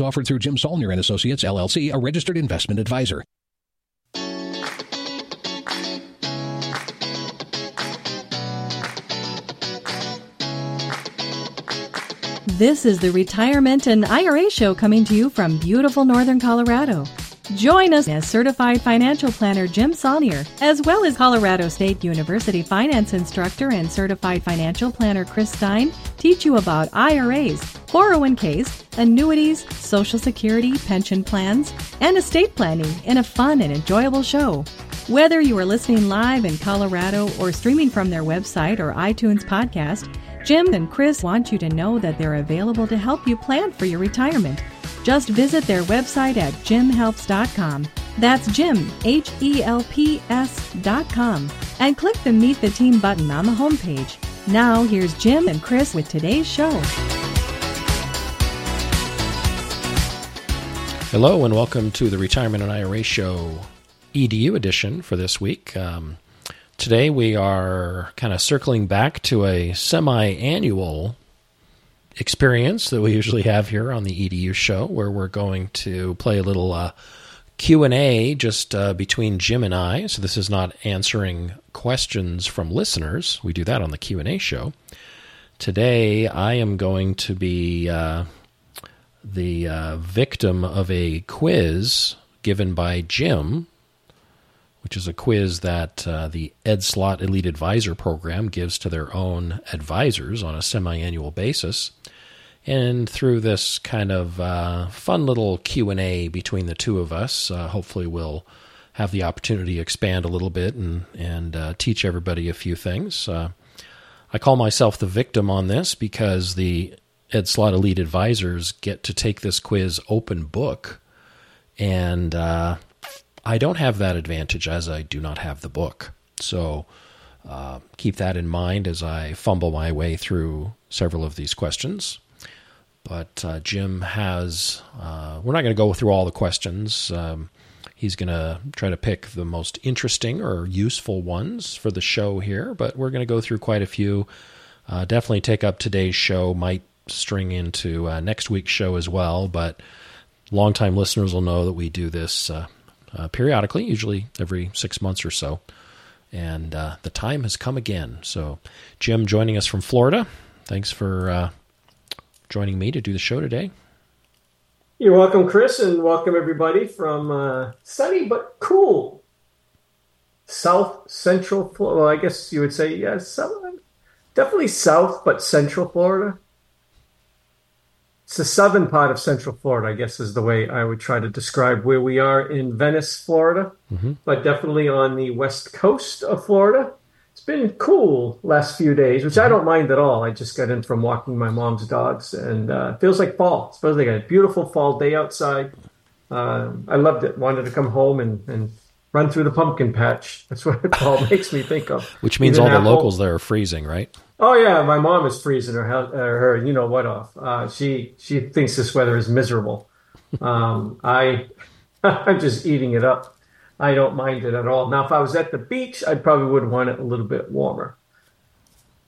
offered through Jim Saulnier and Associates LLC, a registered investment advisor. This is the Retirement and IRA show coming to you from beautiful northern Colorado. Join us as certified financial planner Jim Saulnier, as well as Colorado State University finance instructor and certified financial planner Chris Stein, teach you about IRAs, 401ks, annuities, Social Security, pension plans, and estate planning in a fun and enjoyable show. Whether you are listening live in Colorado or streaming from their website or iTunes podcast, Jim and Chris want you to know that they're available to help you plan for your retirement. Just visit their website at jimhelps.com. That's Jim, H E L P S.com, and click the Meet the Team button on the homepage. Now, here's Jim and Chris with today's show. Hello, and welcome to the Retirement and IRA Show EDU edition for this week. Um, today, we are kind of circling back to a semi annual experience that we usually have here on the EDU show, where we're going to play a little uh, Q and A just uh, between Jim and I. So this is not answering questions from listeners. We do that on the Q and A show. Today, I am going to be uh, the uh, victim of a quiz given by Jim, which is a quiz that uh, the Ed Slott Elite Advisor Program gives to their own advisors on a semi-annual basis. And through this kind of uh, fun little Q and A between the two of us, uh, hopefully we'll have the opportunity to expand a little bit and and uh, teach everybody a few things. Uh, I call myself the victim on this because the Ed Slott Elite Advisors get to take this quiz open book, and uh, I don't have that advantage as I do not have the book. So uh, keep that in mind as I fumble my way through several of these questions. But uh, Jim has, uh, we're not going to go through all the questions. Um, he's going to try to pick the most interesting or useful ones for the show here, but we're going to go through quite a few. Uh, definitely take up today's show, might string into uh, next week's show as well, but longtime listeners will know that we do this uh, uh, periodically, usually every six months or so. And the time has come again. So, Jim joining us from Florida. Thanks for joining me to do the show today. You're welcome, Chris, and welcome everybody from uh, sunny but cool South Central Florida. Well, I guess you would say, yes, yeah, definitely South, but Central Florida. It's the southern part of Central Florida, I guess, is the way I would try to describe where we are in Venice, Florida, mm-hmm. but definitely on the west coast of Florida been cool last few days, which I don't mind at all. I just got in from walking my mom's dogs, and uh, feels like fall. It's like a beautiful fall day outside. Uh, I loved it. Wanted to come home and, and run through the pumpkin patch. That's what fall makes me think of. Which means all the locals there are freezing, right? Oh yeah, my mom is freezing her her you know what off. Uh, she she thinks this weather is miserable. Um, I I'm just eating it up. I don't mind it at all. Now, if I was at the beach, I probably would want it a little bit warmer.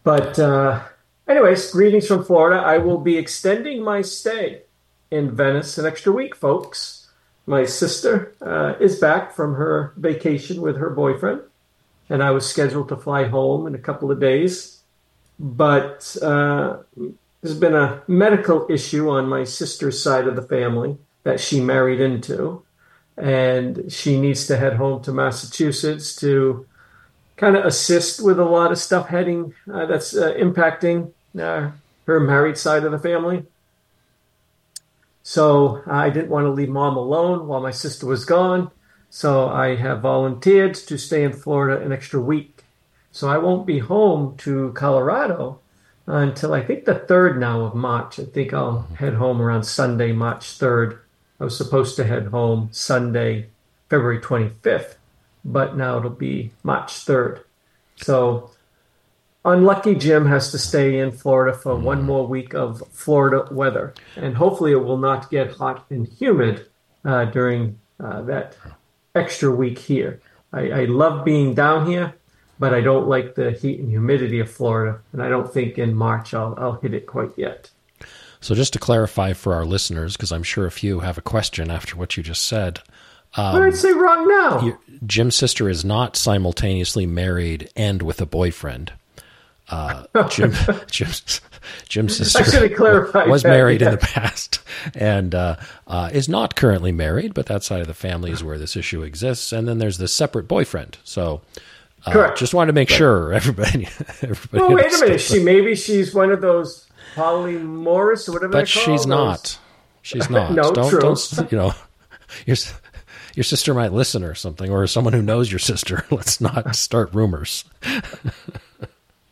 But, uh, anyways, greetings from Florida. I will be extending my stay in Venice an extra week, folks. My sister uh, is back from her vacation with her boyfriend, and I was scheduled to fly home in a couple of days. But uh, there's been a medical issue on my sister's side of the family that she married into and she needs to head home to Massachusetts to kind of assist with a lot of stuff heading uh, that's uh, impacting uh, her married side of the family. So I didn't want to leave mom alone while my sister was gone. So I have volunteered to stay in Florida an extra week. So I won't be home to Colorado until I think the 3rd now of March. I think I'll head home around Sunday, March 3rd. I was supposed to head home Sunday, February 25th, but now it'll be March 3rd. So unlucky Jim has to stay in Florida for one more week of Florida weather. And hopefully it will not get hot and humid uh, during uh, that extra week here. I, I love being down here, but I don't like the heat and humidity of Florida. And I don't think in March I'll, I'll hit it quite yet. So, just to clarify for our listeners, because I'm sure a few have a question after what you just said. Um, what did I say wrong now? Your, Jim's sister is not simultaneously married and with a boyfriend. Uh, Jim, Jim's, Jim's sister was married yeah. in the past and uh, uh, is not currently married, but that side of the family is where this issue exists. And then there's this separate boyfriend. So, uh, Correct. Just wanted to make right. sure everybody. everybody well, wait a minute. She maybe she's one of those polymorous or whatever. But she's not. She's not. no, don't, true. don't. You know, your your sister might listen or something, or someone who knows your sister. Let's not start rumors.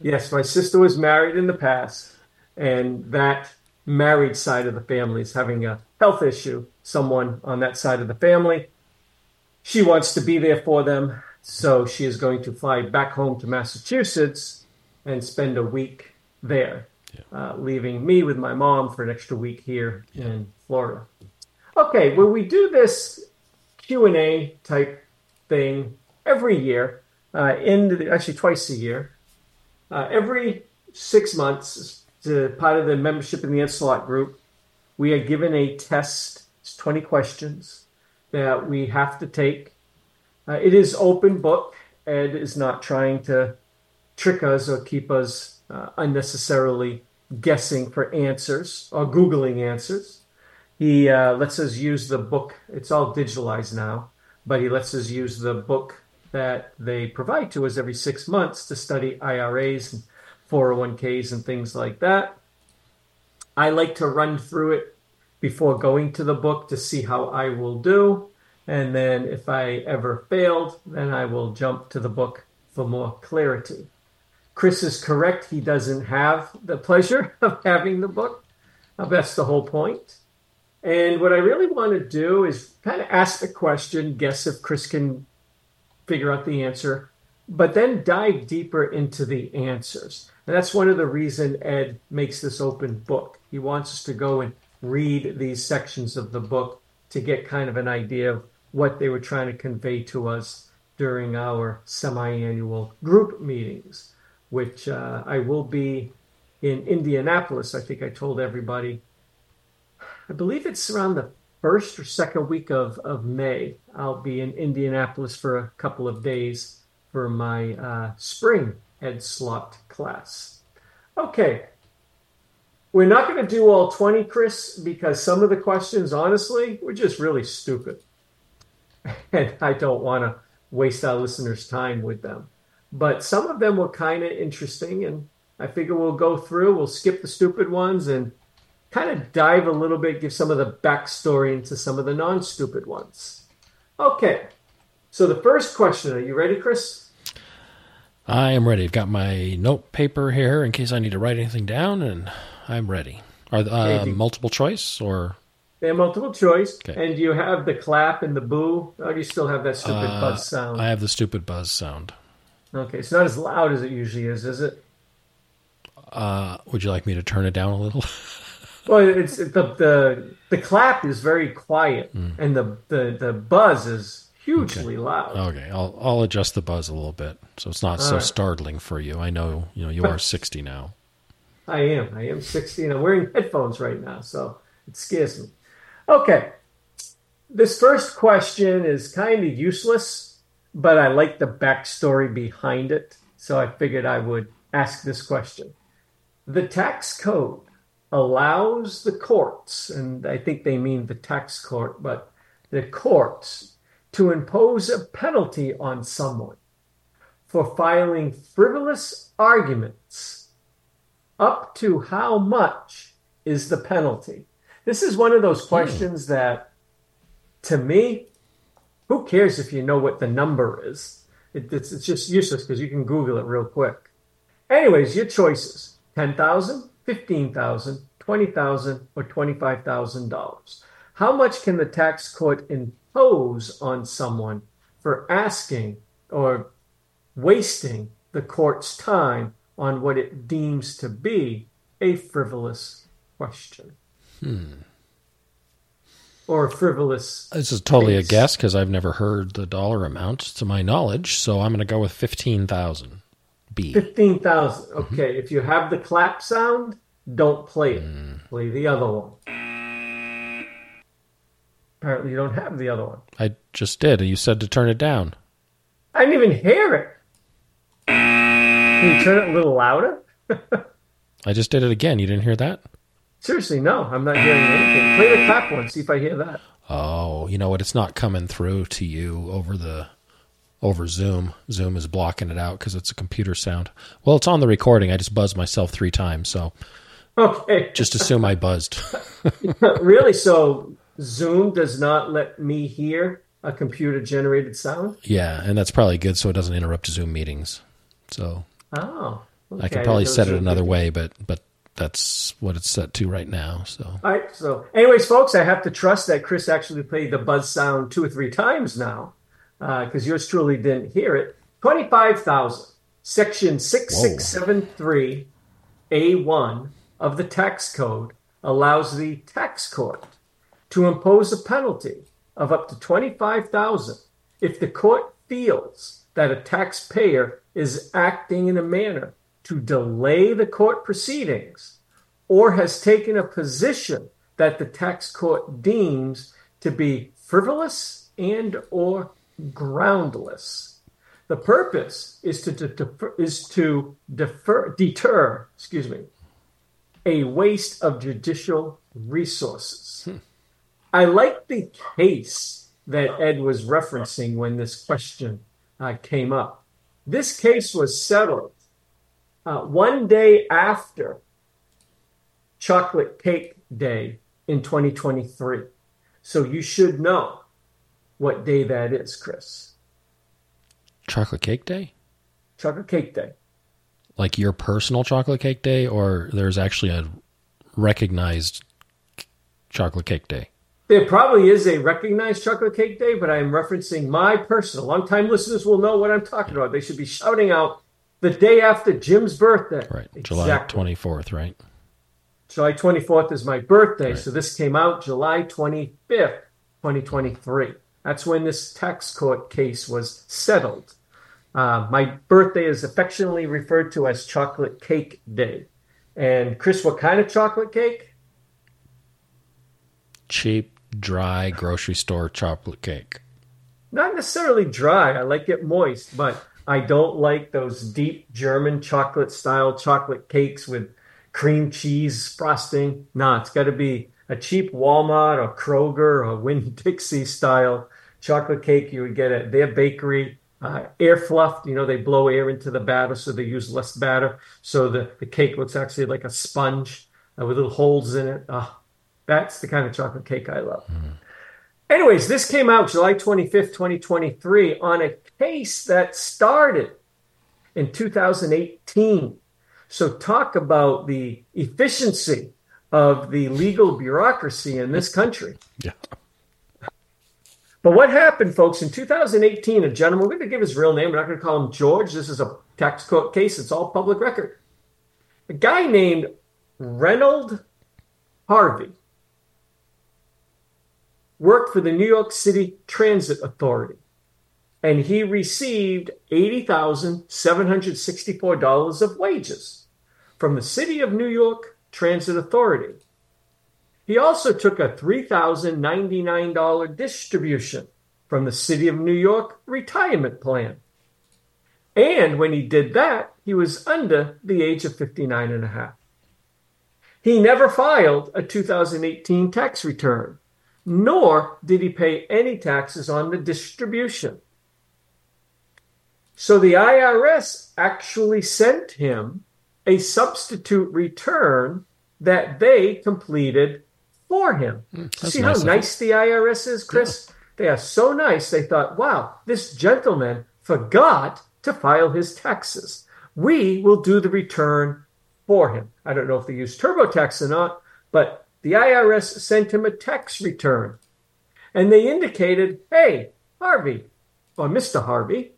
yes, my sister was married in the past, and that married side of the family is having a health issue. Someone on that side of the family. She wants to be there for them, so she is going to fly back home to Massachusetts and spend a week there yeah. uh, leaving me with my mom for an extra week here yeah. in Florida. Okay, well, we do this Q and A type thing every year, uh, in the, actually twice a year, uh, every six months. To part of the membership in the Ed group, we are given a test. It's twenty questions that we have to take. Uh, it is open book. Ed is not trying to trick us or keep us uh, unnecessarily guessing for answers or Googling answers. He uh, lets us use the book. It's all digitalized now, but he lets us use the book that they provide to us every six months to study IRAs and 401ks and things like that. I like to run through it before going to the book to see how I will do. And then if I ever failed, then I will jump to the book for more clarity. Chris is correct. He doesn't have the pleasure of having the book. Uh, that's the whole point. And what I really want to do is kind of ask the question, guess if Chris can figure out the answer, but then dive deeper into the answers. And that's one of the reason Ed makes this open book. He wants us to go and read these sections of the book to get kind of an idea of what they were trying to convey to us during our semi-annual group meetings which uh, I will be in Indianapolis. I think I told everybody. I believe it's around the first or second week of, of May. I'll be in Indianapolis for a couple of days for my uh, spring Ed Slott class. Okay. We're not going to do all 20, Chris, because some of the questions, honestly, were just really stupid. And I don't want to waste our listeners' time with them but some of them were kind of interesting and i figure we'll go through we'll skip the stupid ones and kind of dive a little bit give some of the backstory into some of the non-stupid ones okay so the first question are you ready chris i am ready i've got my note paper here in case i need to write anything down and i'm ready are uh, multiple choice or they're multiple choice. Okay. And do you have the clap and the boo? Or do you still have that stupid uh, buzz sound? I have the stupid buzz sound. Okay, it's not as loud as it usually is, is it? Uh, would you like me to turn it down a little? well, it's it, the the the clap is very quiet, mm. and the, the the buzz is hugely okay. loud. Okay, I'll I'll adjust the buzz a little bit so it's not All so right. startling for you. I know you know you are sixty now. I am. I am sixty, and I'm wearing headphones right now, so it scares me. Okay, this first question is kind of useless but I like the backstory behind it. So I figured I would ask this question. The tax code allows the courts, and I think they mean the tax court, but the courts to impose a penalty on someone for filing frivolous arguments. Up to how much is the penalty? This is one of those hmm. questions that, to me, who cares if you know what the number is? It, it's, it's just useless because you can Google it real quick. Anyways, your choices $10,000, $15,000, $20,000, or $25,000. How much can the tax court impose on someone for asking or wasting the court's time on what it deems to be a frivolous question? Hmm. Or frivolous. This is totally case. a guess because I've never heard the dollar amount to my knowledge. So I'm going to go with 15,000. B. 15,000. Mm-hmm. Okay, if you have the clap sound, don't play it. Mm. Play the other one. Apparently, you don't have the other one. I just did. And you said to turn it down. I didn't even hear it. Can you turn it a little louder? I just did it again. You didn't hear that? Seriously, no, I'm not hearing anything. Play the clap one, see if I hear that. Oh, you know what? It's not coming through to you over the over Zoom. Zoom is blocking it out because it's a computer sound. Well, it's on the recording. I just buzzed myself three times, so Okay. just assume I buzzed. really? So Zoom does not let me hear a computer generated sound? yeah, and that's probably good, so it doesn't interrupt Zoom meetings. So Oh. I could probably set it another way, but but that's what it's set to right now. So All right. So, anyways, folks, I have to trust that Chris actually played the buzz sound two or three times now, uh, because yours truly didn't hear it. Twenty-five thousand, section six six seven three, a one of the tax code allows the tax court to impose a penalty of up to twenty-five thousand if the court feels that a taxpayer is acting in a manner to delay the court proceedings or has taken a position that the tax court deems to be frivolous and or groundless. The purpose is to, defer, is to defer, deter, excuse me, a waste of judicial resources. I like the case that Ed was referencing when this question uh, came up. This case was settled uh, one day after Chocolate Cake Day in 2023. So you should know what day that is, Chris. chocolate cake day? Chocolate Cake Day. Like your personal chocolate cake day or there's actually a recognized chocolate cake day? There probably is a recognized Chocolate Cake Day, but I'm referencing my personal. Longtime listeners will know what I'm talking about. They should be shouting out the day after Jim's birthday. Right. July Exactly. 24th, right? July 24th is my birthday, Right. so this came out July 25th, 2023. That's when this tax court case was settled. Uh, my birthday is affectionately referred to as Chocolate Cake Day. And Chris, what kind of chocolate cake? Cheap, dry grocery store chocolate cake. Not necessarily dry. I like it moist, but I don't like those deep German chocolate style chocolate cakes with cream cheese frosting. No, it's got to be a cheap Walmart or Kroger or Winn Dixie style chocolate cake you would get at their bakery. Uh, air fluffed, you know, they blow air into the batter, so they use less batter. So the, the cake looks actually like a sponge uh, with little holes in it. Ah, that's the kind of chocolate cake I love. Anyways, this came out July 25th, 2023, on a case that started in 2018. So, talk about the efficiency of the legal bureaucracy in this country. Yeah. But what happened, folks, in 2018, a gentleman, we're going to give his real name, we're not going to call him George. This is a tax court case, it's all public record. A guy named Reynold Harvey worked for the New York City Transit Authority, and he received $80,764 of wages from the City of New York Transit Authority. He also took a $3,099 distribution from the City of New York retirement plan. And when he did that, he was under the age of 59 and a half. He never filed a 2018 tax return, nor did he pay any taxes on the distribution. So the IRS actually sent him a substitute return that they completed for him. Hmm, that's See nice how nice the IRS is, Chris? They are so nice. They thought, wow, this gentleman forgot to file his taxes. We will do the return for him. I don't know if they use TurboTax or not, but the IRS sent him a tax return. And they indicated, hey, Harvey, or Mr. Harvey,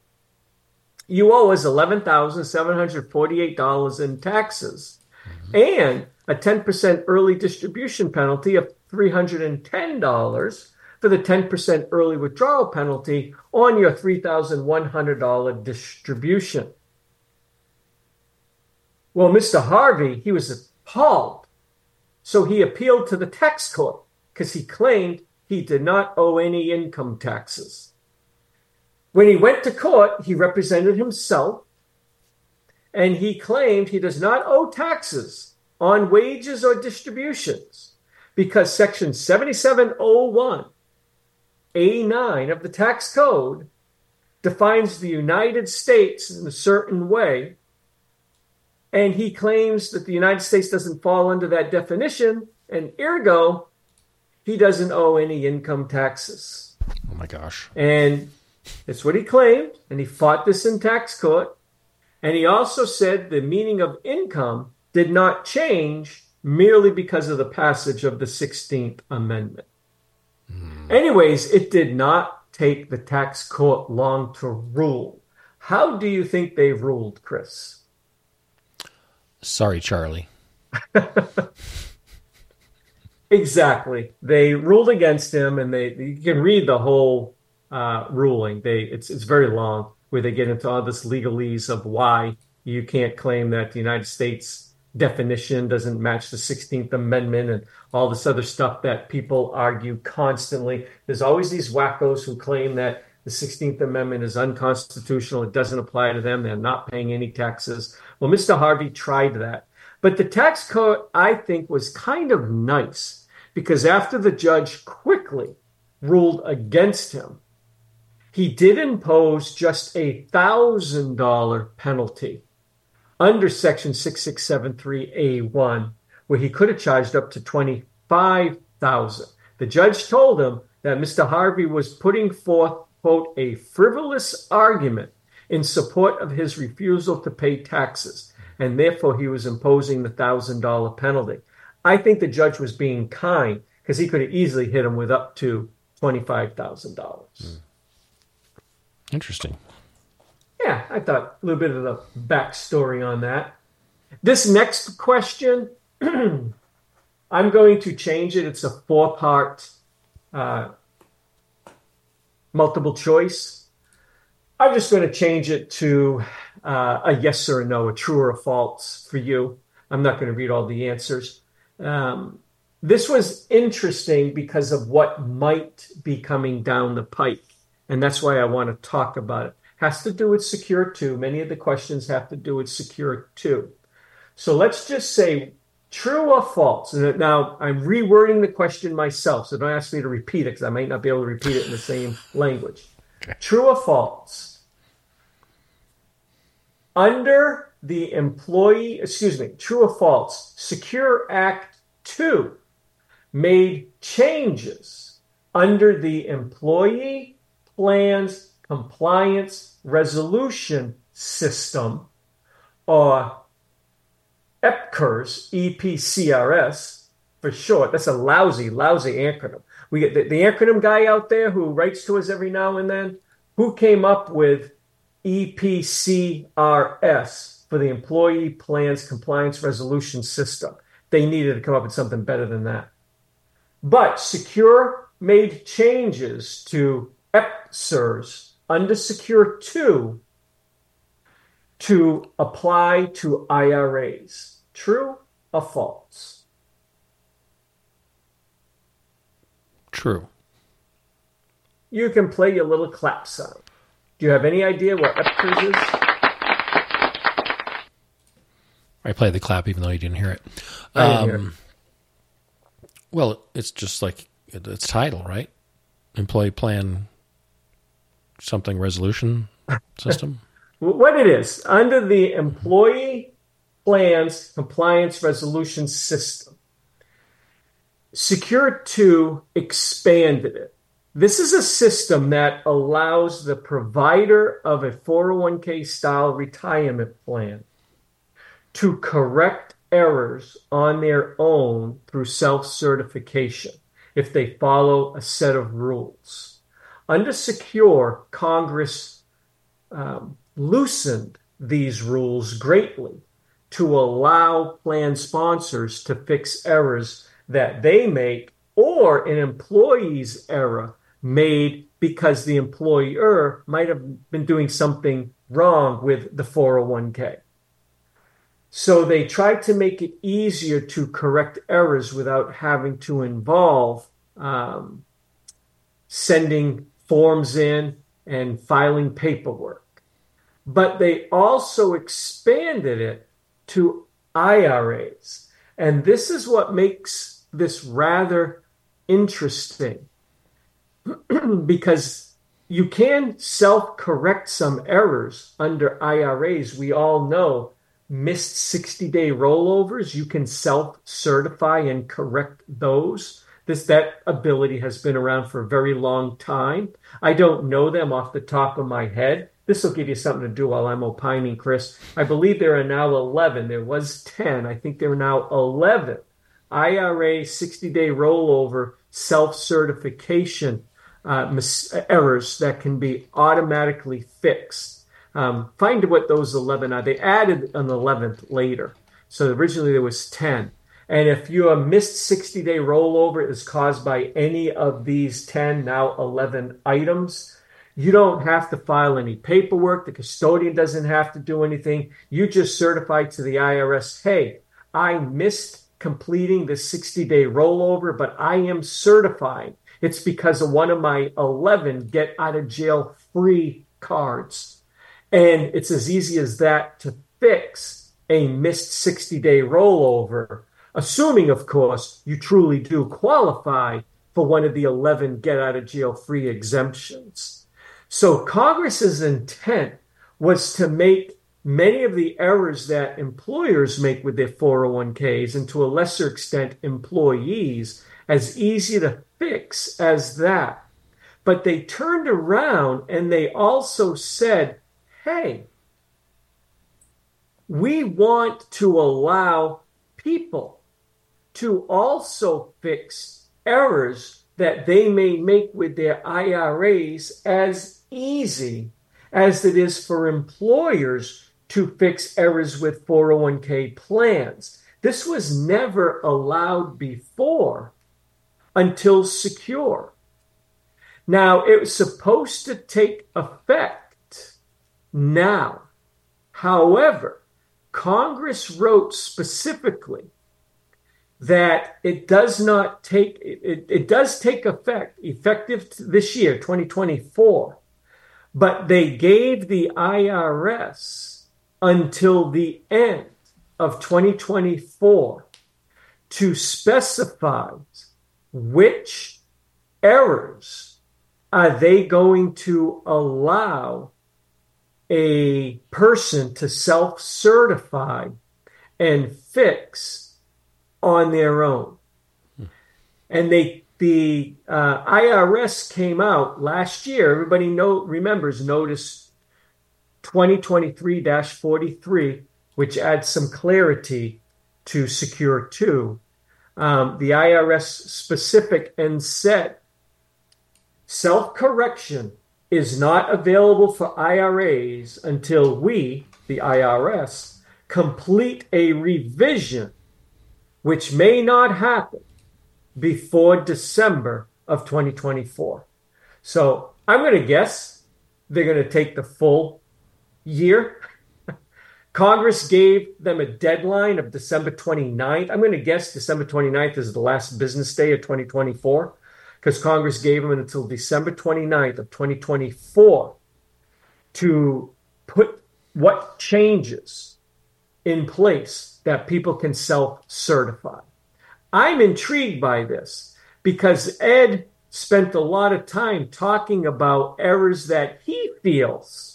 you owe us $11,748 in taxes mm-hmm. and a 10% early distribution penalty of $310 for the 10% early withdrawal penalty on your $3,100 distribution. Well, Mr. Harvey, he was appalled. So he appealed to the tax court because he claimed he did not owe any income taxes. When he went to court, he represented himself and he claimed he does not owe taxes on wages or distributions because Section 7701 A9 of the tax code defines the United States in a certain way. And he claims that the United States doesn't fall under that definition, and ergo, he doesn't owe any income taxes. Oh my gosh. And that's what he claimed, and he fought this in tax court. And he also said the meaning of income did not change merely because of the passage of the 16th Amendment. Mm. Anyways, it did not take the tax court long to rule. How do you think they ruled, Chris? Sorry, Charlie. exactly. They ruled against him, and they you can read the whole uh, ruling. They it's it's very long where they get into all this legalese of why you can't claim that the United States definition doesn't match the 16th Amendment and all this other stuff that people argue constantly. There's always these wackos who claim that the 16th Amendment is unconstitutional. It doesn't apply to them. They're not paying any taxes. Well, Mr. Harvey tried that. But the tax code, I think, was kind of nice because after the judge quickly ruled against him, he did impose just a thousand dollar penalty under section 6673A1 where he could have charged up to 25,000. The judge told him that Mr. Harvey was putting forth quote a frivolous argument in support of his refusal to pay taxes and therefore he was imposing the $1000 penalty. I think the judge was being kind because he could have easily hit him with up to $25,000. Mm. Interesting. Yeah, I thought a little bit of the backstory on that. This next question, I'm going to change it. It's a four part uh, multiple choice. I'm just going to change it to uh, a yes or a no, a true or a false for you. I'm not going to read all the answers. Um, this was interesting because of what might be coming down the pike. And that's why I want to talk about it. Has to do with secure two. Many of the questions have to do with secure two. So let's just say true or false. And now I'm rewording the question myself, so don't ask me to repeat it because I might not be able to repeat it in the same language. True or false? Under the employee, excuse me, true or false, Secure Act 2 made changes under the Employee Plans Compliance Resolution System, or EPCRS, EPCRS for short. That's a lousy, lousy acronym. We get the, the acronym guy out there who writes to us every now and then. Who came up with EPCRS for the Employee Plans Compliance Resolution System? They needed to come up with something better than that. But Secure made changes to EPCRS under Secure 2 to apply to IRAs. True or false? True. You can play your little clap sound. Do you have any idea what EPCRS is? I played the clap even though you didn't hear it. I didn't um, hear it. Well, it's just like its title, right? Employee plan something resolution system. what it is under the employee plans compliance resolution system. Secure 2 expanded it. This is a system that allows the provider of a 401k style retirement plan to correct errors on their own through self certification if they follow a set of rules. Under Secure, Congress um, loosened these rules greatly to allow plan sponsors to fix errors that they make or an employee's error made because the employer might have been doing something wrong with the 401k. So they tried to make it easier to correct errors without having to involve um, sending forms in and filing paperwork. But they also expanded it to IRAs. And this is what makes this rather interesting because you can self correct some errors under IRAs. We all know missed 60 day rollovers, you can self certify and correct those. This that ability has been around for a very long time. I don't know them off the top of my head. This will give you something to do while I'm opining, Chris. I believe there are now 11. There was 10. I think there are now 11 IRA 60 day rollover self certification uh, mis- errors that can be automatically fixed. Um, find what those 11 are. They added an 11th later. So originally there was 10. And if your missed 60 day rollover is caused by any of these 10, now 11 items, you don't have to file any paperwork. The custodian doesn't have to do anything. You just certify to the IRS, hey, I missed completing the 60 day rollover, but I am certifying it's because of one of my 11 get out of jail free cards. And it's as easy as that to fix a missed 60 day rollover, assuming, of course, you truly do qualify for one of the 11 get out of jail free exemptions. So Congress's intent was to make many of the errors that employers make with their 401ks and to a lesser extent employees as easy to fix as that. But they turned around and they also said, hey, we want to allow people to also fix errors that they may make with their IRAs as easy as it is for employers to fix errors with 401k plans. This was never allowed before until secure. Now, it was supposed to take effect now. However, Congress wrote specifically that it does not take it, it does take effect effective this year 2024 but they gave the IRS until the end of 2024 to specify which errors are they going to allow a person to self certify and fix on their own? And they the uh, IRS came out last year. Everybody know remembers notice 2023-43, which adds some clarity to Secure 2 um, the IRS specific and said self correction is not available for IRAs until we, the IRS, complete a revision, which may not happen before December of 2024. So I'm going to guess they're going to take the full year Congress gave them a deadline of December 29th. I'm going to guess December 29th is the last business day of 2024 because Congress gave them until December 29th of 2024 to put what changes in place that people can self certify. I'm intrigued by this because Ed spent a lot of time talking about errors that he feels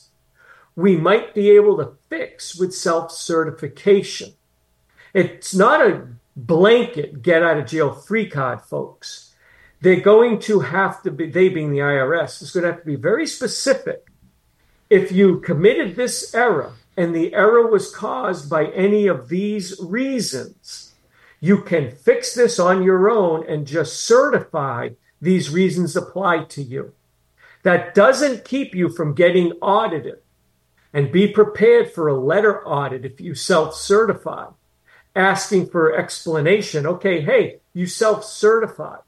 we might be able to fix with self certification. It's not a blanket get out of jail free card, folks. They're going to have to be, they being the IRS, is going to have to be very specific. If you committed this error and the error was caused by any of these reasons, you can fix this on your own and just certify these reasons apply to you. That doesn't keep you from getting audited. And be prepared for a letter audit if you self certify, asking for explanation. Okay, hey, you self certified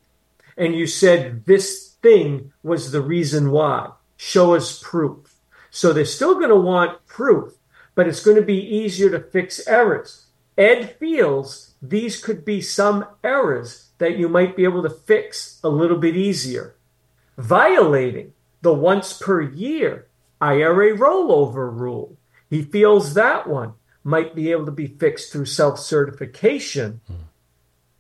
and you said this thing was the reason why. Show us proof. So they're still going to want proof, but it's going to be easier to fix errors. Ed feels these could be some errors that you might be able to fix a little bit easier. Violating the once per year IRA rollover rule. He feels that one might be able to be fixed through self certification. Hmm.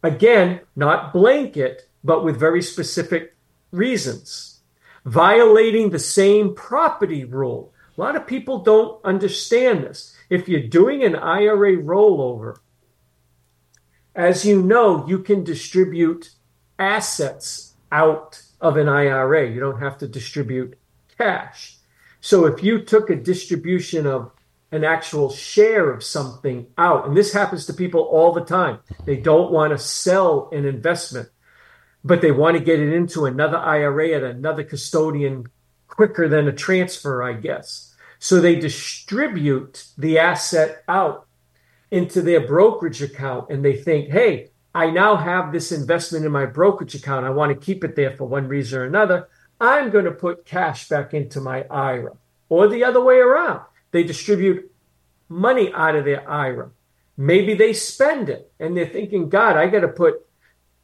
Again, not blanket, but with very specific reasons. Violating the same property rule. A lot of people don't understand this. If you're doing an IRA rollover, as you know, you can distribute assets out of an IRA. You don't have to distribute cash. So if you took a distribution of an actual share of something out, and this happens to people all the time, they don't want to sell an investment, but they want to get it into another IRA at another custodian quicker than a transfer, I guess. So they distribute the asset out into their brokerage account and they think, hey, I now have this investment in my brokerage account. I want to keep it there for one reason or another. I'm going to put cash back into my IRA. Or the other way around. They distribute money out of their IRA. Maybe they spend it and they're thinking, God, I got to put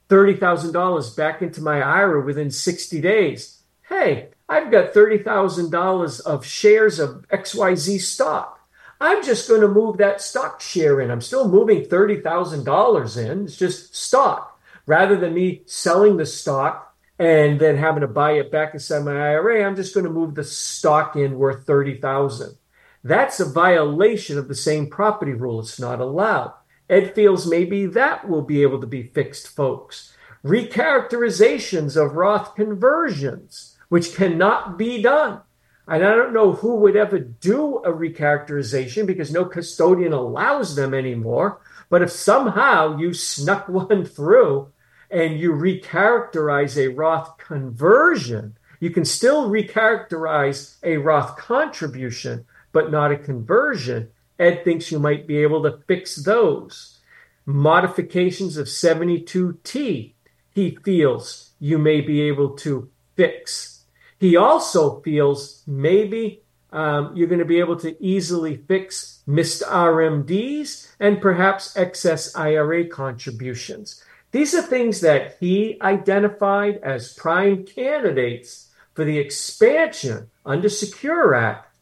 $30,000 back into my IRA within 60 days. Hey, I've got $30,000 of shares of XYZ stock. I'm just going to move that stock share in. I'm still moving $30,000 in. It's just stock. Rather than me selling the stock and then having to buy it back inside my IRA, I'm just going to move the stock in worth 30,000. That's a violation of the same property rule. It's not allowed. Ed feels maybe that will be able to be fixed, folks. Recharacterizations of Roth conversions, which cannot be done. And I don't know who would ever do a recharacterization because no custodian allows them anymore. But if somehow you snuck one through, and you recharacterize a Roth conversion, you can still recharacterize a Roth contribution, but not a conversion. Ed thinks you might be able to fix those. Modifications of 72T, he feels you may be able to fix. He also feels maybe um, you're going to be able to easily fix missed RMDs and perhaps excess IRA contributions. These are things that he identified as prime candidates for the expansion under Secure Act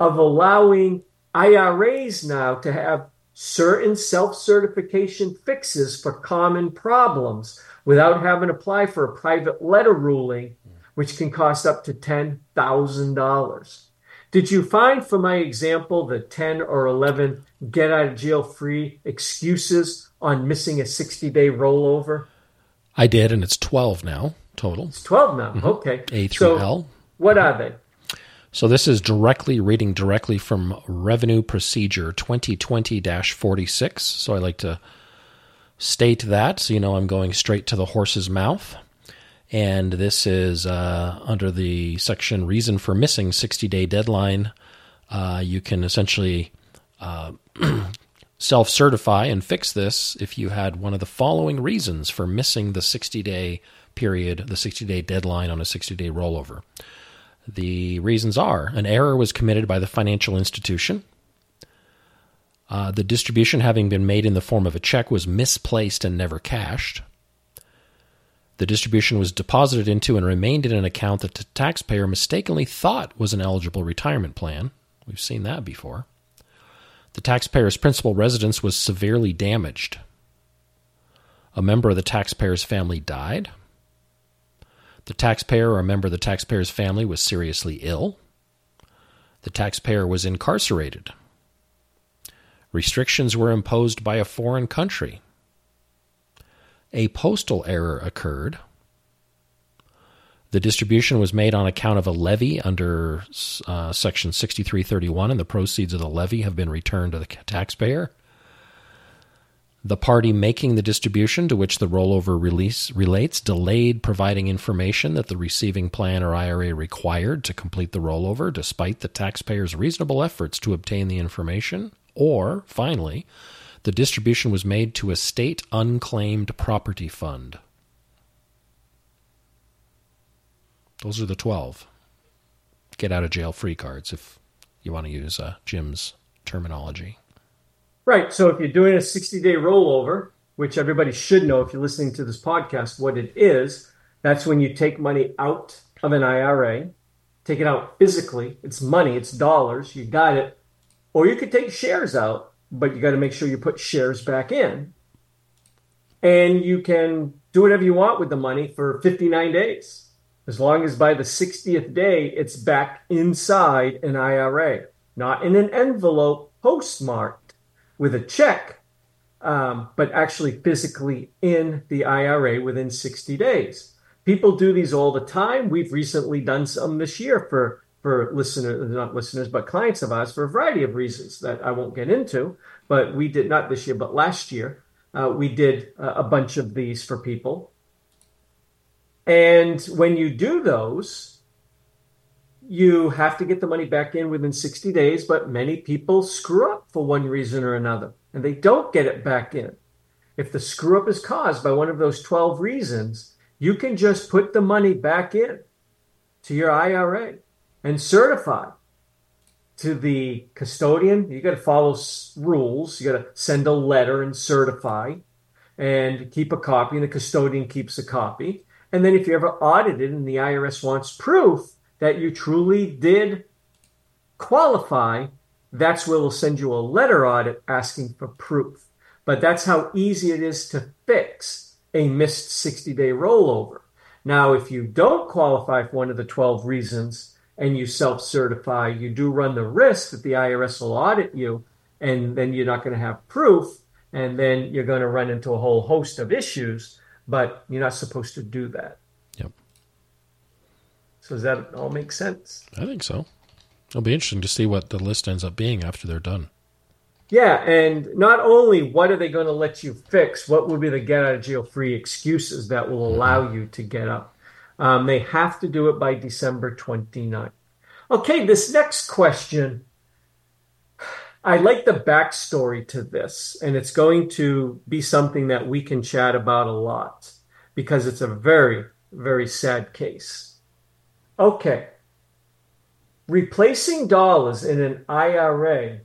of allowing IRAs now to have certain self certification fixes for common problems without having to apply for a private letter ruling, which can cost up to $10,000. Did you find for my example the 10 or 11 get out of jail free excuses on missing a 60 day rollover? I did, and it's 12 now total. It's 12 now. Mm-hmm. Okay. A through so L. What are they? So this is directly reading directly from Revenue Procedure 2020 46. So I like to state that so you know I'm going straight to the horse's mouth and this is uh, under the section reason for missing 60 day deadline. Uh, you can essentially uh, self certify and fix this if you had one of the following reasons for missing the 60 day period, the 60 day deadline on a 60 day rollover. The reasons are an error was committed by the financial institution. Uh, the distribution having been made in the form of a check was misplaced and never cashed. The distribution was deposited into and remained in an account that the taxpayer mistakenly thought was an eligible retirement plan. We've seen that before. The taxpayer's principal residence was severely damaged. A member of the taxpayer's family died. The taxpayer or a member of the taxpayer's family was seriously ill. The taxpayer was incarcerated. Restrictions were imposed by a foreign country a postal error occurred. The distribution was made on account of a levy under uh, Section 6331, and the proceeds of the levy have been returned to the taxpayer. The party making the distribution to which the rollover release relates delayed providing information that the receiving plan or IRA required to complete the rollover, despite the taxpayer's reasonable efforts to obtain the information. Or, finally, the distribution was made to a state unclaimed property fund. Those are the 12 get out of jail free cards if you want to use uh, Jim's terminology. Right. So if you're doing a 60 day rollover, which everybody should know if you're listening to this podcast what it is, that's when you take money out of an IRA, take it out physically. It's money, it's dollars, you got it. Or you could take shares out, but you got to make sure you put shares back in. And you can do whatever you want with the money for 59 days. As long as by the 60th day, it's back inside an IRA, not in an envelope postmarked with a check, um, but actually physically in the IRA within 60 days. People do these all the time. We've recently done some this year for for listeners, not listeners, but clients of ours for a variety of reasons that I won't get into. But we did not this year, but last year uh, we did uh, a bunch of these for people. And when you do those, you have to get the money back in within 60 days, but many people screw up for one reason or another and they don't get it back in. If the screw up is caused by one of those 12 reasons, you can just put the money back in to your IRA and certify to the custodian. You got to follow rules. You got to send a letter and certify and keep a copy, and the custodian keeps a copy. And then if you're ever audited and the IRS wants proof, that you truly did qualify, that's where we'll send you a letter audit asking for proof. But that's how easy it is to fix a missed 60 day rollover. Now, if you don't qualify for one of the 12 reasons and you self certify, you do run the risk that the IRS will audit you and then you're not going to have proof. And then you're going to run into a whole host of issues, but you're not supposed to do that. Yep. So does that all make sense? I think so. It'll be interesting to see what the list ends up being after they're done. Yeah, and not only what are they going to let you fix, what will be the get out of jail free excuses that will mm-hmm. allow mm-hmm. you to get up? Um, they have to do it by December 29th. Okay, this next question, I like the backstory to this, and it's going to be something that we can chat about a lot because it's a very, very sad case. Okay. Replacing dollars in an IRA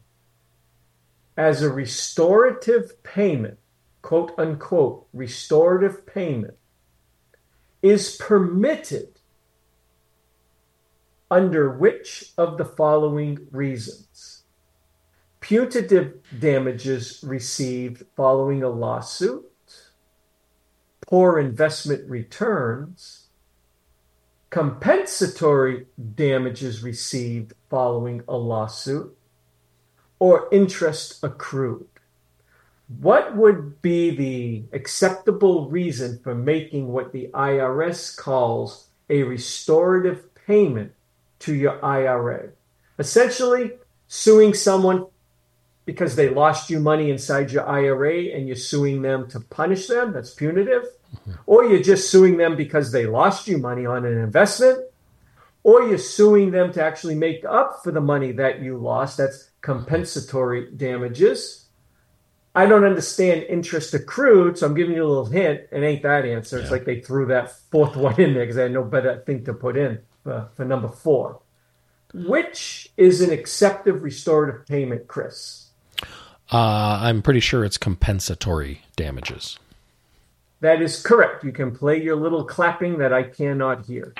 as a restorative payment, quote unquote, restorative payment, is permitted under which of the following reasons? Punitive damages received following a lawsuit, poor investment returns, compensatory damages received following a lawsuit, or interest accrued. What would be the acceptable reason for making what the IRS calls a restorative payment to your IRA? Essentially, suing someone because they lost you money inside your IRA and you're suing them to punish them, that's punitive mm-hmm. or you're just suing them because they lost you money on an investment, or you're suing them to actually make up for the money that you lost. That's compensatory damages. I don't understand interest accrued, so I'm giving you a little hint. It ain't that answer. It's like they threw that fourth one in there because they had no better thing to put in for, for number four. Mm. Which is an acceptive restorative payment, Chris? Uh, I'm pretty sure it's compensatory damages. That is correct. You can play your little clapping that I cannot hear.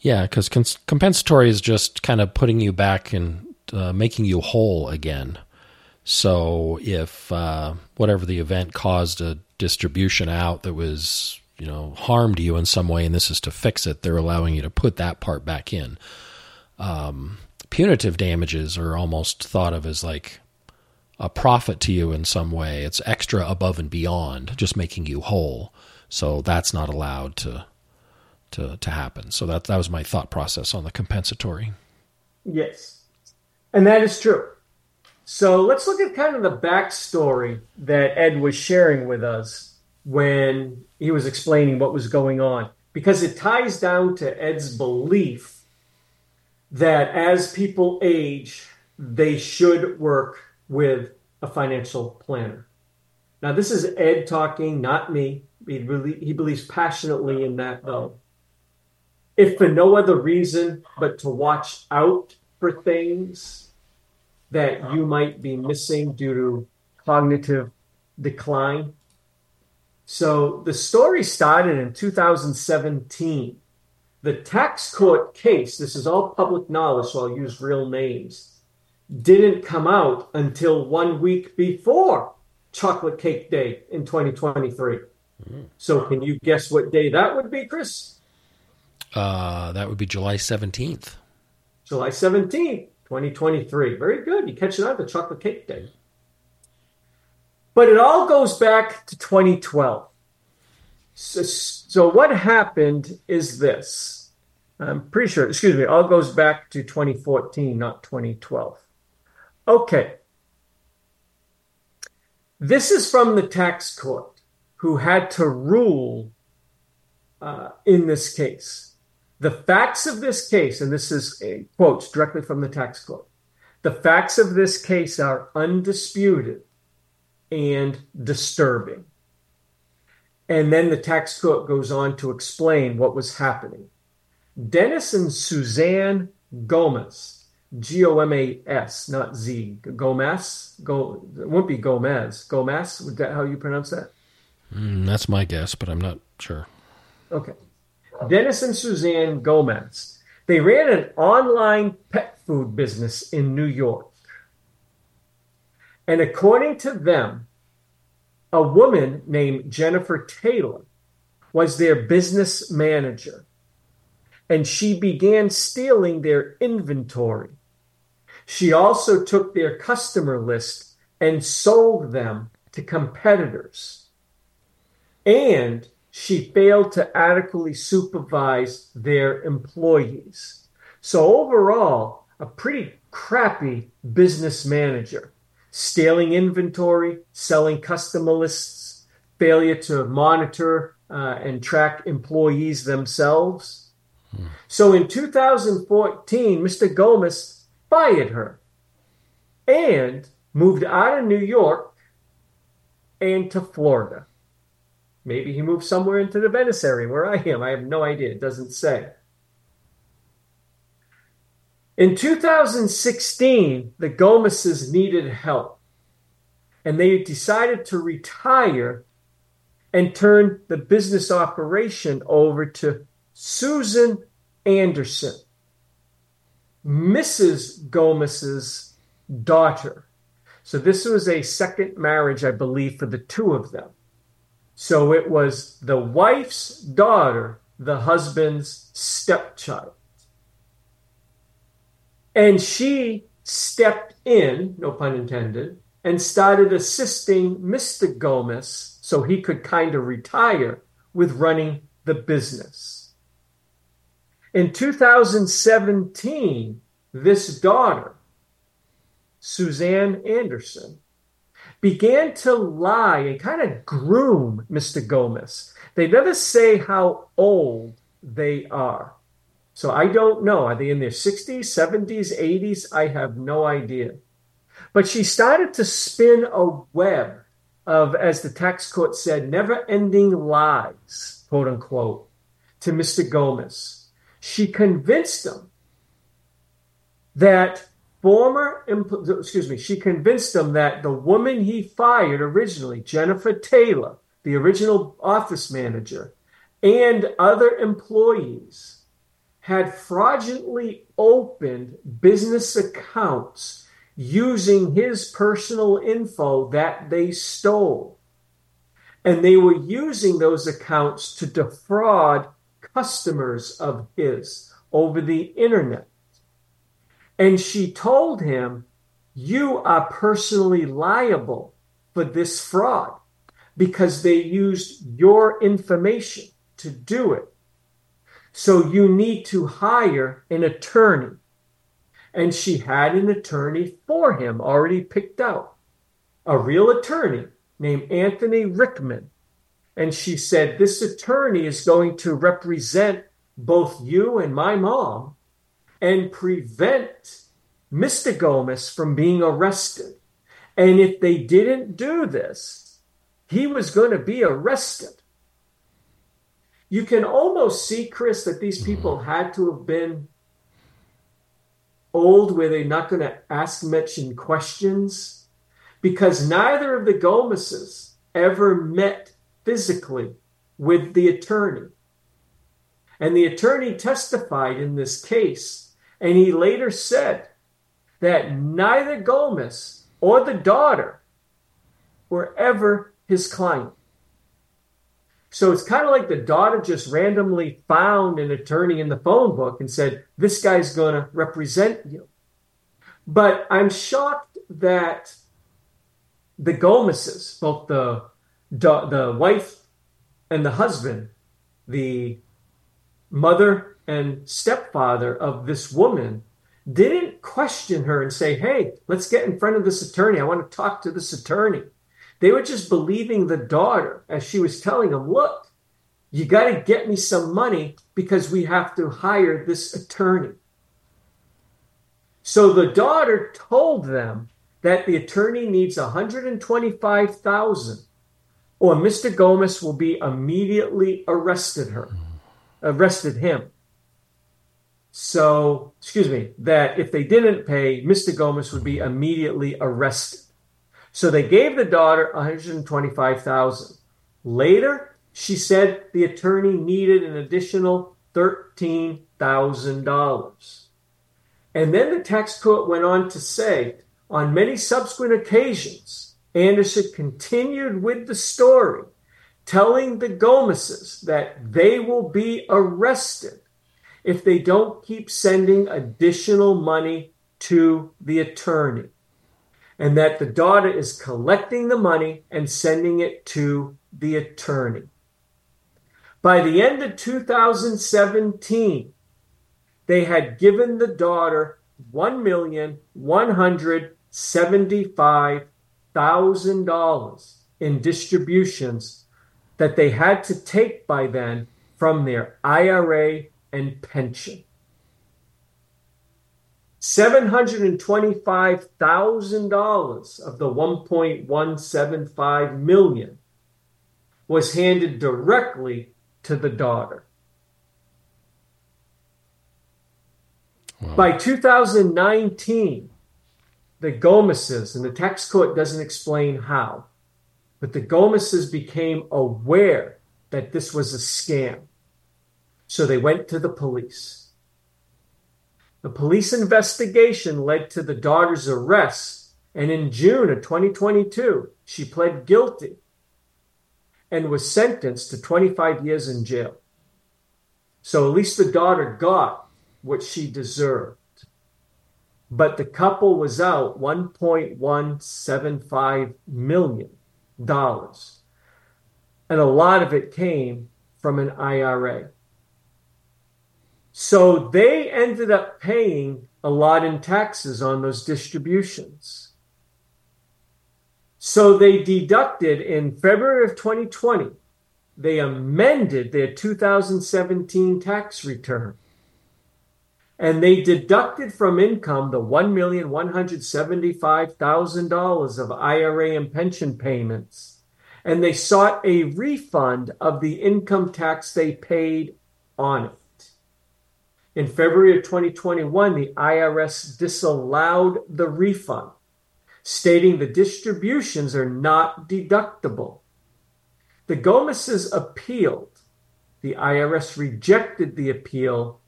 Yeah, because cons- compensatory is just kind of putting you back and uh, making you whole again. So if uh, whatever the event caused a distribution out that was, you know, harmed you in some way, and this is to fix it, they're allowing you to put that part back in. Um, punitive damages are almost thought of as like a profit to you in some way. It's extra above and beyond just making you whole. So that's not allowed to to to happen. So that that was my thought process on the compensatory. Yes, and that is true. So let's look at kind of the backstory that Ed was sharing with us when he was explaining what was going on, because it ties down to Ed's belief that as people age, they should work with a financial planner. Now, this is Ed talking, not me. He, really, he believes passionately in that, though. If for no other reason but to watch out for things that you might be missing due to cognitive decline. So the story started in 2017. The tax court case, this is all public knowledge, so I'll use real names, didn't come out until one week before Chocolate Cake Day in 2023. Mm. So can you guess what day that would be, Chris? Uh, that would be July 17th. July 17th, 2023. Very good. You catch it on the Chocolate Cake Day. But it all goes back to 2012. So, so what happened is this. I'm pretty sure, excuse me, all goes back to 2014, not 2012. Okay. This is from the tax court who had to rule uh, in this case. The facts of this case, and this is quotes directly from the tax court, the facts of this case are undisputed and disturbing. And then the tax court goes on to explain what was happening. Dennis and Suzanne Gomas, G O M A S, not Z, Gomez, Go, it won't be Gomez. Gomez, is that how you pronounce that? Mm, that's my guess, but I'm not sure. Okay. Dennis and Suzanne Gomas. They ran an online pet food business in New York. And according to them, a woman named Jennifer Taylor was their business manager. And she began stealing their inventory. She also took their customer list and sold them to competitors. And she failed to adequately supervise their employees. So, overall, a pretty crappy business manager. Stealing inventory, selling customer lists, failure to monitor uh, and track employees themselves. Hmm. So in 2014, Mr. Gomas fired her and moved out of New York and to Florida. Maybe he moved somewhere into the Venice area where I am. I have no idea. It doesn't say. In 2016, the Gomas's needed help, and they decided to retire and turn the business operation over to Susan Anderson, Mrs. Gomas's daughter. So this was a second marriage, I believe, for the two of them. So it was the wife's daughter, the husband's stepchild. And she stepped in, no pun intended, and started assisting Mr. Gomas so he could kind of retire with running the business. In 2017, this daughter, Suzanne Anderson, began to lie and kind of groom Mr. Gomas. They never say how old they are. So I don't know. Are they in their 60s, 70s, 80s? I have no idea. But she started to spin a web of, as the tax court said, never ending lies, quote unquote, to Mr. Gomas. She convinced him that former, excuse me, she convinced him that the woman he fired originally, Jennifer Taylor, the original office manager, and other employees had fraudulently opened business accounts using his personal info that they stole. And they were using those accounts to defraud customers of his over the internet. And she told him you are personally liable for this fraud because they used your information to do it. So you need to hire an attorney. And she had an attorney for him already picked out, a real attorney named Anthony Rickman. And she said, This attorney is going to represent both you and my mom and prevent Mr. Gomas from being arrested. And if they didn't do this, he was going to be arrested. You can almost see, Chris, that these people mm-hmm. had to have been old where they're not going to ask much in questions because neither of the Gomas's ever met physically with the attorney. And the attorney testified in this case, and he later said that neither Gomas or the daughter were ever his client. So it's kind of like the daughter just randomly found an attorney in the phone book and said, This guy's going to represent you. But I'm shocked that the Gomas's, both the, the wife and the husband, the mother and stepfather of this woman, didn't question her and say, Hey, let's get in front of this attorney. I want to talk to this attorney. They were just believing the daughter as she was telling them, Look, you got to get me some money because we have to hire this attorney. So the daughter told them that the attorney needs 125,000 or Mr. Gomas will be immediately arrested her arrested him. So, excuse me, that if they didn't pay, Mr. Gomas would be immediately arrested. So they gave the daughter 125,000. Later, she said the attorney needed an additional $13,000. And then the tax court went on to say, on many subsequent occasions, Anderson continued with the story, telling the Gomas's that they will be arrested if they don't keep sending additional money to the attorney and that the daughter is collecting the money and sending it to the attorney. By the end of 2017, they had given the daughter $1,175,000 in distributions that they had to take by then from their IRA and pension. $725,000 of the 1.175 million was handed directly to the daughter. Wow. By 2019, the Gomas's, and the tax court doesn't explain how, but the Gomas's became aware that this was a scam. So they went to the police. The police investigation led to the daughter's arrest, and in June of 2022, she pled guilty and was sentenced to 25 years in jail. So at least the daughter got what she deserved. But the couple was out $1.175 million. And a lot of it came from an IRA. So they ended up paying a lot in taxes on those distributions. So they deducted in February of 2020, they amended their 2017 tax return. And they deducted from income the $1,175,000 of IRA and pension payments. And they sought a refund of the income tax they paid on it. In February of 2021, the IRS disallowed the refund, stating the distributions are not deductible. The Gomas's appealed. The IRS rejected the appeal,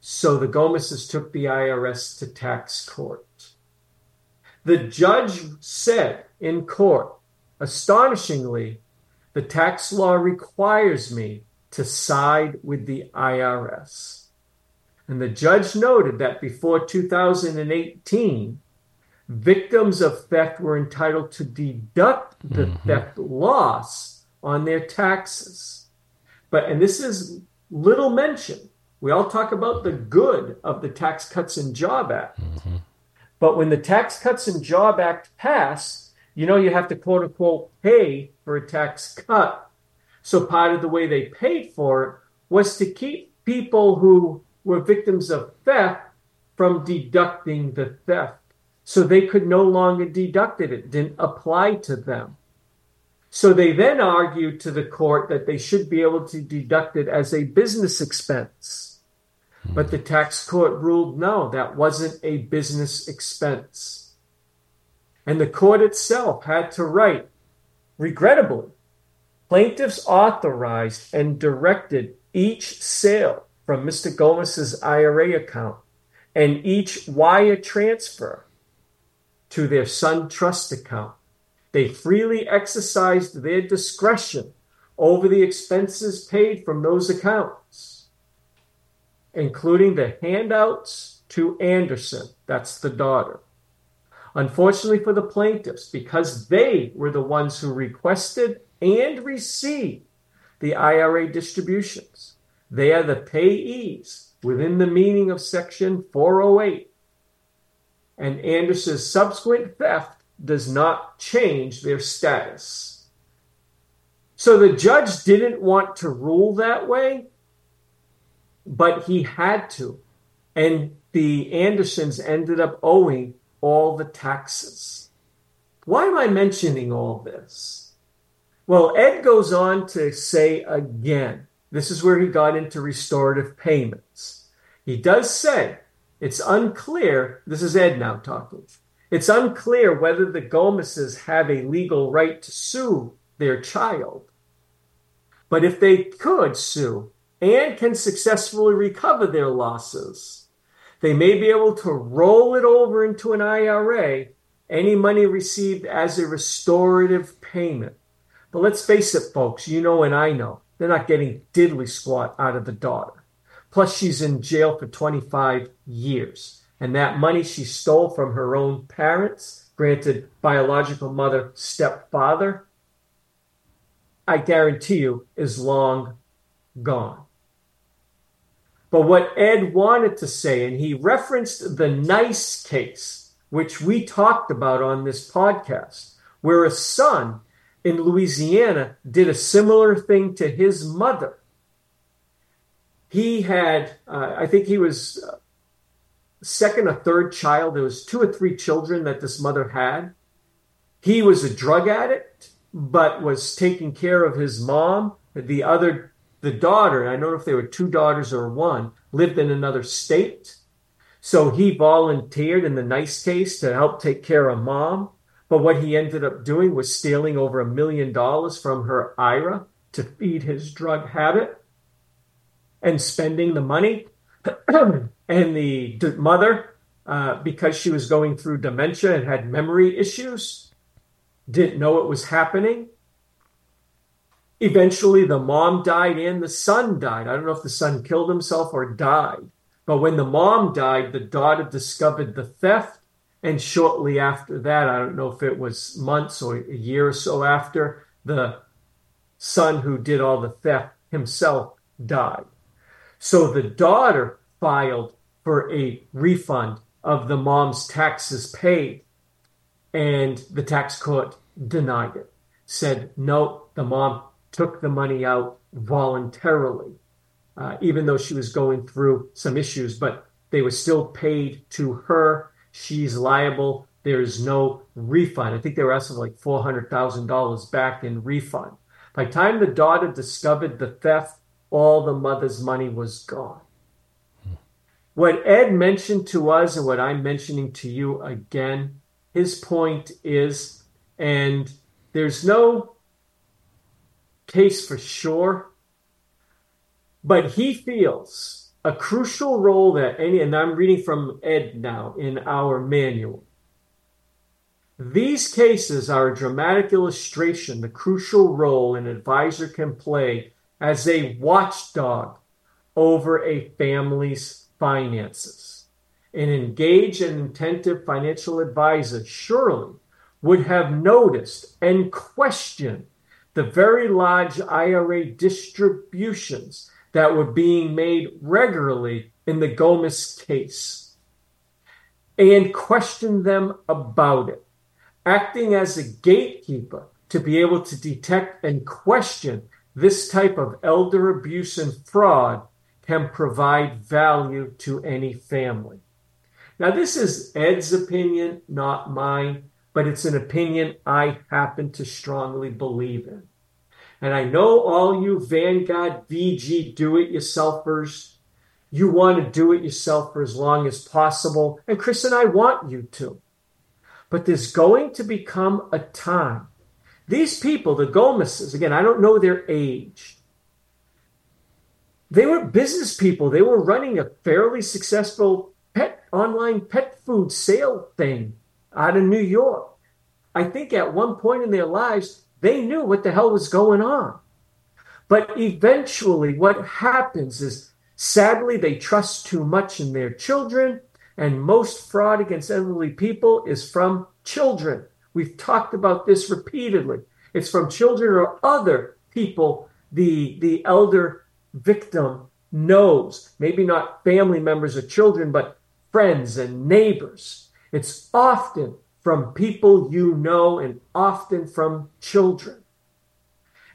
so the Gomas's took the IRS to tax court. The judge said in court, astonishingly, the tax law requires me to side with the IRS. And the judge noted that before 2018, victims of theft were entitled to deduct the mm-hmm. theft loss on their taxes. But, and this is little mention, We all talk about the good of the Tax Cuts and Job Act. Mm-hmm. But when the Tax Cuts and Job Act passed, you know, you have to quote unquote pay for a tax cut. So part of the way they paid for it was to keep people who were victims of theft from deducting the theft. So they could no longer deduct it. It didn't apply to them. So they then argued to the court that they should be able to deduct it as a business expense. But the tax court ruled no, that wasn't a business expense. And the court itself had to write, regrettably, plaintiffs authorized and directed each sale from Mr. Gomas's IRA account and each wire transfer to their SunTrust account. They freely exercised their discretion over the expenses paid from those accounts, including the handouts to Anderson, that's the daughter. Unfortunately for the plaintiffs, because they were the ones who requested and received the IRA distributions, they are the payees within the meaning of Section 408. And Anderson's subsequent theft does not change their status. So the judge didn't want to rule that way, but he had to. And the Andersons ended up owing all the taxes. Why am I mentioning all this? Well, Ed goes on to say again this is where he got into restorative payments. He does say it's unclear, this is Ed now talking, it's unclear whether the Gomas's have a legal right to sue their child. But if they could sue and can successfully recover their losses, they may be able to roll it over into an IRA, any money received as a restorative payment. But let's face it, folks, you know and I know, they're not getting diddly squat out of the daughter. Plus, she's in jail for 25 years. And that money she stole from her own parents, granted biological mother, stepfather, I guarantee you is long gone. But what Ed wanted to say, and he referenced the nice case, which we talked about on this podcast, where a son in Louisiana did a similar thing to his mother. He had, uh, I think he was uh, second or third child. There was two or three children that this mother had. He was a drug addict, but was taking care of his mom. The other, the daughter, I don't know if there were two daughters or one, lived in another state. So he volunteered in the nice case to help take care of mom. But what he ended up doing was stealing over a million dollars from her IRA to feed his drug habit and spending the money. and the mother, uh, because she was going through dementia and had memory issues, didn't know it was happening. Eventually, the mom died and the son died. I don't know if the son killed himself or died. But when the mom died, the daughter discovered the theft and shortly after that, I don't know if it was months or a year or so after, the son who did all the theft himself died. So the daughter filed for a refund of the mom's taxes paid, and the tax court denied it. Said, no, the mom took the money out voluntarily, uh, even though she was going through some issues, but they were still paid to her she's liable. There's no refund. I think they were asking like $400,000 back in refund. By the time the daughter discovered the theft, all the mother's money was gone. What Ed mentioned to us and what I'm mentioning to you again, his point is, and there's no case for sure, but he feels a crucial role that any, and I'm reading from Ed now in our manual. These cases are a dramatic illustration the crucial role an advisor can play as a watchdog over a family's finances. an engaged and attentive financial advisor surely would have noticed and questioned the very large IRA distributions that were being made regularly in the Gomas case and questioned them about it, acting as a gatekeeper to be able to detect and question this type of elder abuse and fraud can provide value to any family. Now, this is Ed's opinion, not mine, but it's an opinion I happen to strongly believe in. And I know all you Vanguard VG do it yourselfers, you want to do it yourself for as long as possible. And Chris and I want you to. But there's going to become a time. These people, the Gomas's, again, I don't know their age. They were business people. They were running a fairly successful pet online pet food sale thing out of New York. I think at one point in their lives, they knew what the hell was going on. But eventually, what happens is sadly, they trust too much in their children, and most fraud against elderly people is from children. We've talked about this repeatedly. It's from children or other people the, the elder victim knows, maybe not family members or children, but friends and neighbors. It's often from people you know and often from children.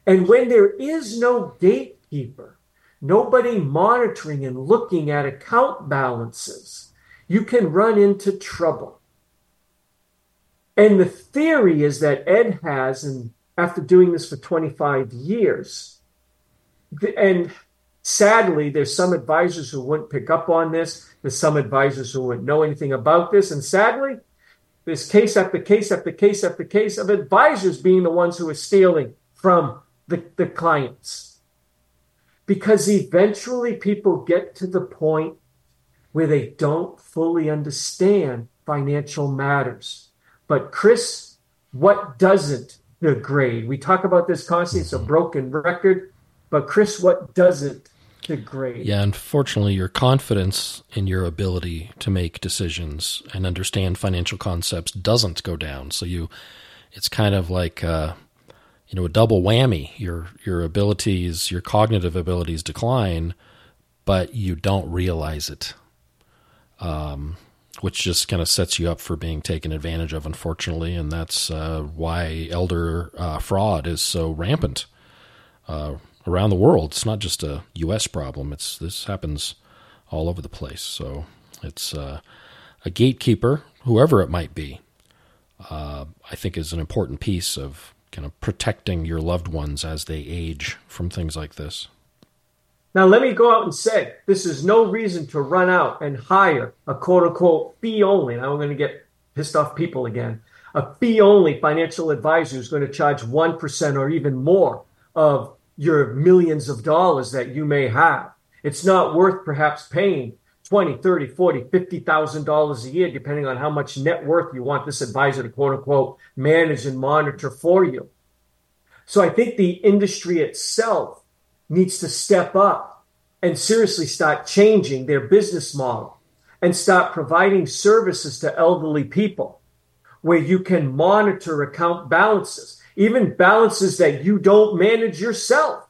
And when there is no gatekeeper, nobody monitoring and looking at account balances, you can run into trouble. And the theory is that Ed has, and after doing this for 25 years, and sadly, there's some advisors who wouldn't pick up on this. There's some advisors who wouldn't know anything about this. And sadly, there's case after case after case after case of advisors being the ones who are stealing from the, the clients. Because eventually people get to the point where they don't fully understand financial matters. But, Chris, what doesn't degrade? We talk about this constantly, it's a broken record. But, Chris, what doesn't degrade? Yeah, unfortunately, your confidence in your ability to make decisions and understand financial concepts doesn't go down. So, you, it's kind of like, uh, you know, a double whammy. Your your abilities, your cognitive abilities decline, but you don't realize it. Um, which just kind of sets you up for being taken advantage of, unfortunately, and that's uh, why elder uh, fraud is so rampant uh, around the world. It's not just a U.S. problem; it's this happens all over the place. So it's uh, a gatekeeper, whoever it might be. Uh, I think is an important piece of kind of protecting your loved ones as they age from things like this. Now, let me go out and say this is no reason to run out and hire a quote unquote fee only. Now, I'm going to get pissed off people again. A fee only financial advisor is going to charge 1% or even more of your millions of dollars that you may have. It's not worth perhaps paying 20, 30, 40, 50,000 dollars a year, depending on how much net worth you want this advisor to quote unquote manage and monitor for you. So I think the industry itself needs to step up and seriously start changing their business model and start providing services to elderly people where you can monitor account balances, even balances that you don't manage yourself.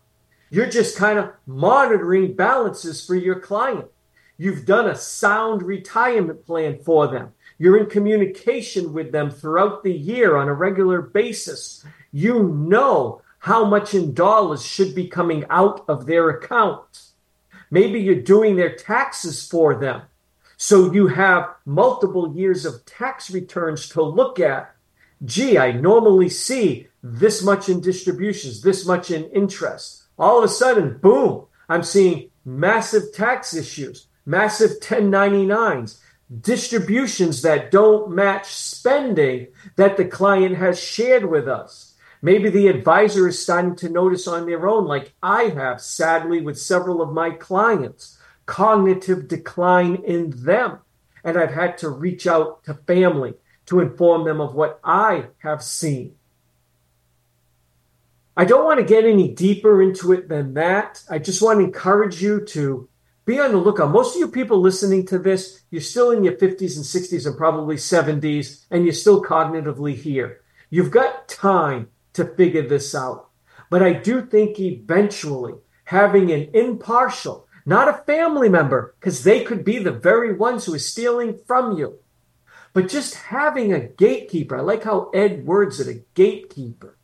You're just kind of monitoring balances for your client. You've done a sound retirement plan for them. You're in communication with them throughout the year on a regular basis. You know how much in dollars should be coming out of their account. Maybe you're doing their taxes for them. So you have multiple years of tax returns to look at. Gee, I normally see this much in distributions, this much in interest. All of a sudden, boom, I'm seeing massive tax issues massive 1099s, distributions that don't match spending that the client has shared with us. Maybe the advisor is starting to notice on their own, like I have, sadly, with several of my clients, cognitive decline in them. And I've had to reach out to family to inform them of what I have seen. I don't want to get any deeper into it than that. I just want to encourage you to be on the lookout. Most of you people listening to this, you're still in your 50s and 60s and probably 70s, and you're still cognitively here. You've got time to figure this out. But I do think eventually having an impartial, not a family member, because they could be the very ones who are stealing from you, but just having a gatekeeper. I like how Ed words it a gatekeeper.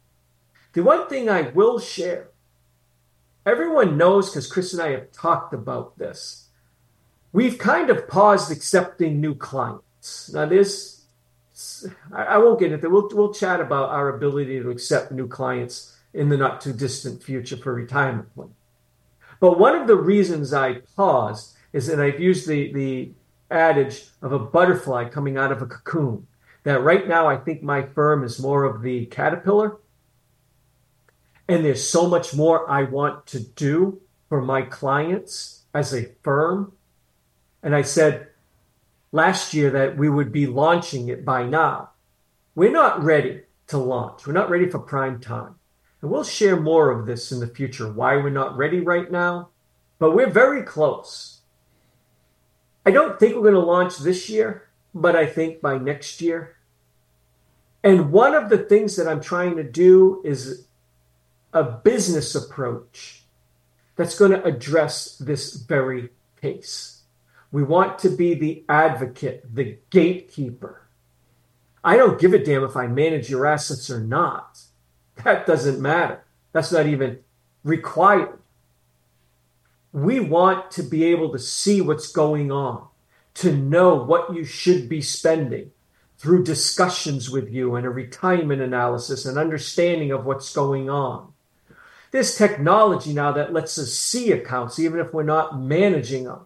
The one thing I will share everyone knows because Chris and I have talked about this. We've kind of paused accepting new clients. Now, this, I won't get into it. We'll, we'll chat about our ability to accept new clients in the not too distant future for retirement. But one of the reasons I paused is that I've used the, the adage of a butterfly coming out of a cocoon. That right now I think my firm is more of the caterpillar and there's so much more I want to do for my clients as a firm. And I said last year that we would be launching it by now. We're not ready to launch. We're not ready for prime time. And we'll share more of this in the future, why we're not ready right now. But we're very close. I don't think we're going to launch this year, but I think by next year. And one of the things that I'm trying to do is a business approach that's going to address this very case. We want to be the advocate, the gatekeeper. I don't give a damn if I manage your assets or not. That doesn't matter. That's not even required. We want to be able to see what's going on, to know what you should be spending through discussions with you and a retirement analysis and understanding of what's going on. There's technology now that lets us see accounts, even if we're not managing them.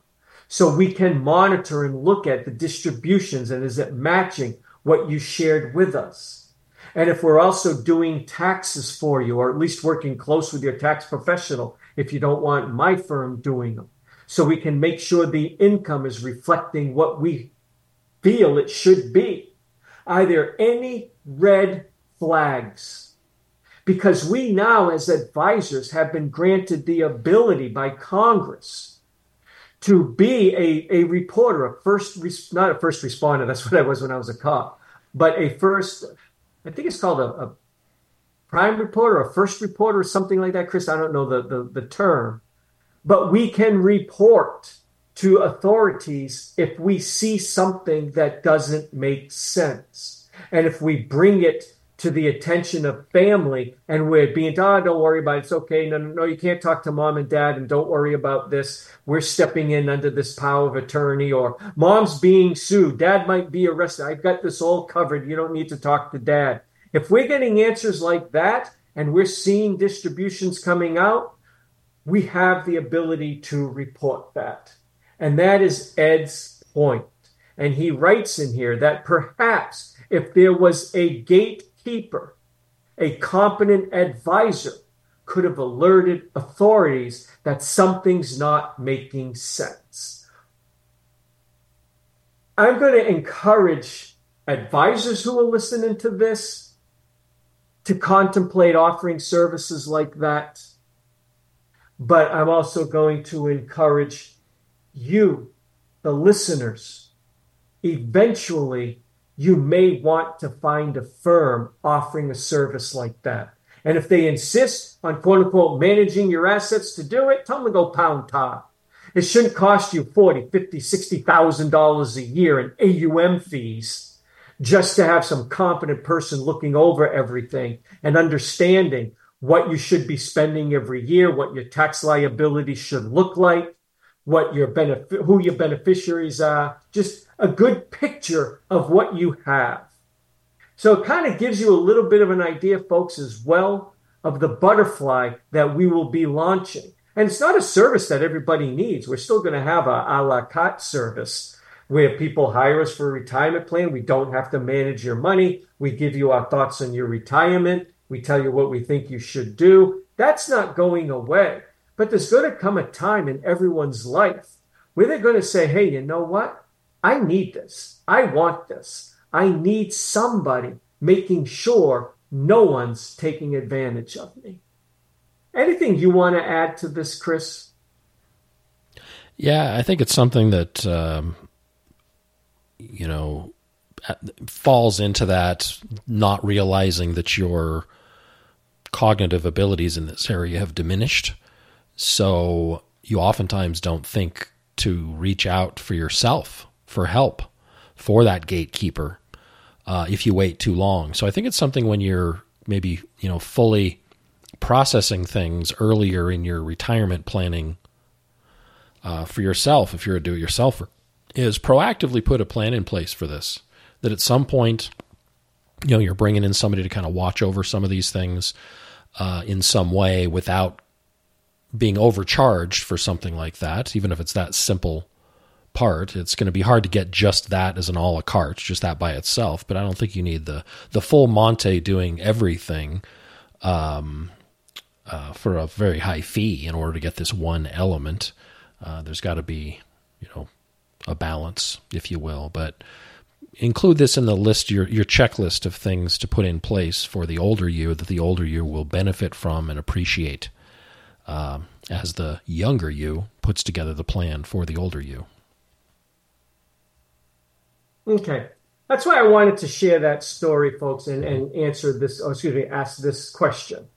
So we can monitor and look at the distributions and is it matching what you shared with us? And if we're also doing taxes for you, or at least working close with your tax professional, if you don't want my firm doing them, so we can make sure the income is reflecting what we feel it should be. Are there any red flags? because we now, as advisors, have been granted the ability by Congress to be a, a reporter, a first, not a first responder, that's what I was when I was a cop, but a first, I think it's called a, a prime reporter, a first reporter, or something like that. Chris, I don't know the, the, the term, but we can report to authorities if we see something that doesn't make sense. And if we bring it to the attention of family and we're being oh, don't worry about it. It's okay. No, no, no, you can't talk to mom and dad and don't worry about this. We're stepping in under this power of attorney or mom's being sued. Dad might be arrested. I've got this all covered. You don't need to talk to dad. If we're getting answers like that and we're seeing distributions coming out, we have the ability to report that. And that is Ed's point. And he writes in here that perhaps if there was a gatekeeper, a competent advisor could have alerted authorities that something's not making sense. I'm going to encourage advisors who are listening to this to contemplate offering services like that. But I'm also going to encourage you, the listeners, eventually you may want to find a firm offering a service like that. And if they insist on quote unquote managing your assets to do it, tell them to go pound top. It shouldn't cost you forty, fifty, sixty thousand dollars a year in AUM fees just to have some competent person looking over everything and understanding what you should be spending every year, what your tax liability should look like, what your benefit, who your beneficiaries are, just a good picture of what you have. So it kind of gives you a little bit of an idea, folks, as well, of the butterfly that we will be launching. And it's not a service that everybody needs. We're still going to have a a la carte service where people hire us for a retirement plan. We don't have to manage your money. We give you our thoughts on your retirement. We tell you what we think you should do. That's not going away. But there's going to come a time in everyone's life where they're going to say, hey, you know what? I need this. I want this. I need somebody making sure no one's taking advantage of me. Anything you want to add to this, Chris? Yeah, I think it's something that um, you know falls into that not realizing that your cognitive abilities in this area have diminished. So you oftentimes don't think to reach out for yourself for help for that gatekeeper uh, if you wait too long. So I think it's something when you're maybe you know fully processing things earlier in your retirement planning uh, for yourself, if you're a do-it-yourselfer, is proactively put a plan in place for this. That at some point, you know, you're bringing in somebody to kind of watch over some of these things uh, in some way without being overcharged for something like that, even if it's that simple part. It's going to be hard to get just that as an a la carte, just that by itself. But I don't think you need the the full Monte doing everything um, uh, for a very high fee in order to get this one element. Uh, there's got to be, you know, a balance, if you will. But include this in the list, your your checklist of things to put in place for the older you that the older you will benefit from and appreciate. Uh, as the younger you puts together the plan for the older you. Okay. That's why I wanted to share that story, folks, and, and answer this, or excuse me, ask this question.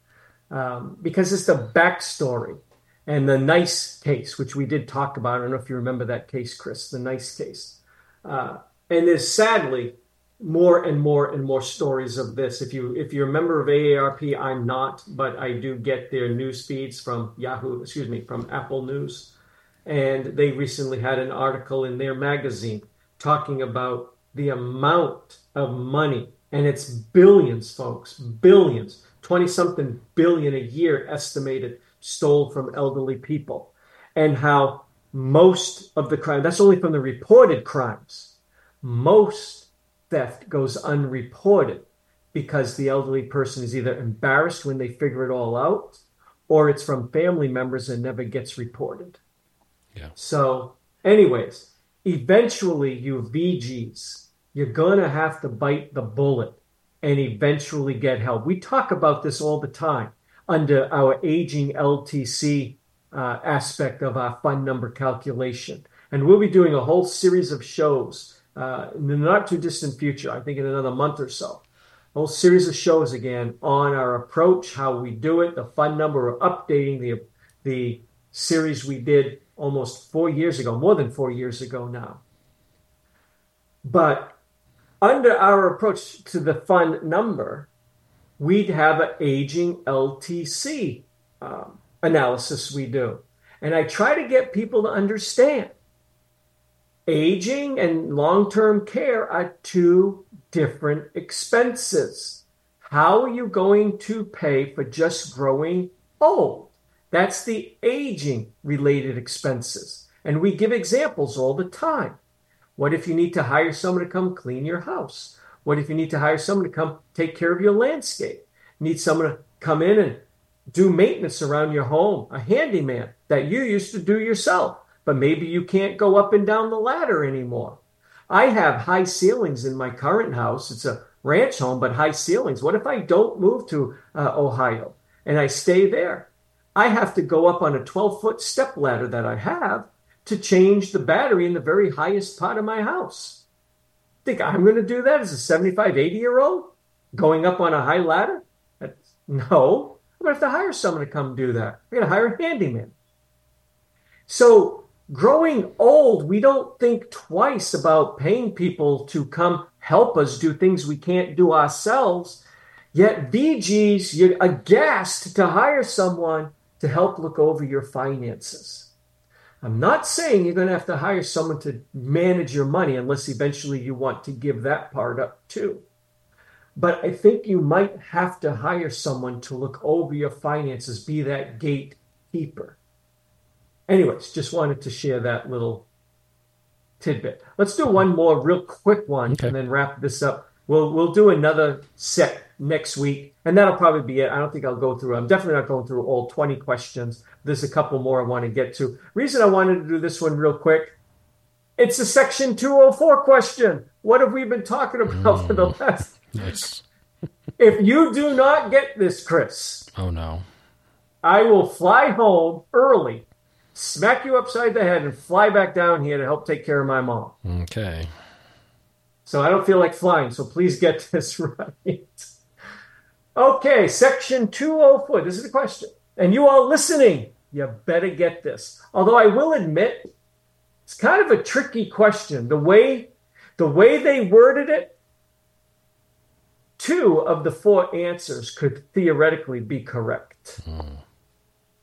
Um, because it's the backstory and the nice case, which we did talk about. I don't know if you remember that case, Chris, the nice case. Uh, and there's sadly more and more and more stories of this. If you if you're a member of AARP, I'm not, but I do get their news feeds from Yahoo, excuse me, from Apple News. And they recently had an article in their magazine talking about the amount of money, and it's billions, folks, billions, 20 something billion a year estimated stole from elderly people, and how most of the crime, that's only from the reported crimes, most theft goes unreported because the elderly person is either embarrassed when they figure it all out or it's from family members and never gets reported. Yeah. So, anyways, eventually you VGs, you're going to have to bite the bullet and eventually get help. We talk about this all the time under our aging LTC uh, aspect of our fund number calculation. And we'll be doing a whole series of shows uh, in the not too distant future, I think in another month or so. A whole series of shows again on our approach, how we do it, the fund number, or updating the, the series we did almost four years ago, more than four years ago now. But under our approach to the fund number, we'd have an aging LTC um, analysis we do. And I try to get people to understand aging and long term care are two different expenses. How are you going to pay for just growing old? That's the aging related expenses. And we give examples all the time. What if you need to hire someone to come clean your house? What if you need to hire someone to come take care of your landscape? Need someone to come in and do maintenance around your home, a handyman that you used to do yourself, but maybe you can't go up and down the ladder anymore. I have high ceilings in my current house. It's a ranch home, but high ceilings. What if I don't move to uh, Ohio and I stay there? I have to go up on a 12 foot step ladder that I have to change the battery in the very highest part of my house. Think I'm going to do that as a 75, 80 year old going up on a high ladder? That's, no, I'm going to have to hire someone to come do that. I'm going to hire a handyman. So, growing old, we don't think twice about paying people to come help us do things we can't do ourselves. Yet, VGs, you're aghast to hire someone to help look over your finances. I'm not saying you're going to have to hire someone to manage your money unless eventually you want to give that part up too. But I think you might have to hire someone to look over your finances, be that gatekeeper. Anyways, just wanted to share that little tidbit. Let's do one more real quick one okay. and then wrap this up. We'll we'll do another set next week, and that'll probably be it. I don't think I'll go through. I'm definitely not going through all 20 questions. There's a couple more I want to get to. Reason I wanted to do this one real quick. It's a Section 204 question. What have we been talking about mm, for the mm. last? Nice. if you do not get this, Chris. Oh no. I will fly home early smack you upside the head and fly back down here to help take care of my mom. Okay. So I don't feel like flying, so please get this right. Okay, section 204. This is the question. And you all listening, you better get this. Although I will admit, it's kind of a tricky question. The way the way they worded it, two of the four answers could theoretically be correct. Mm.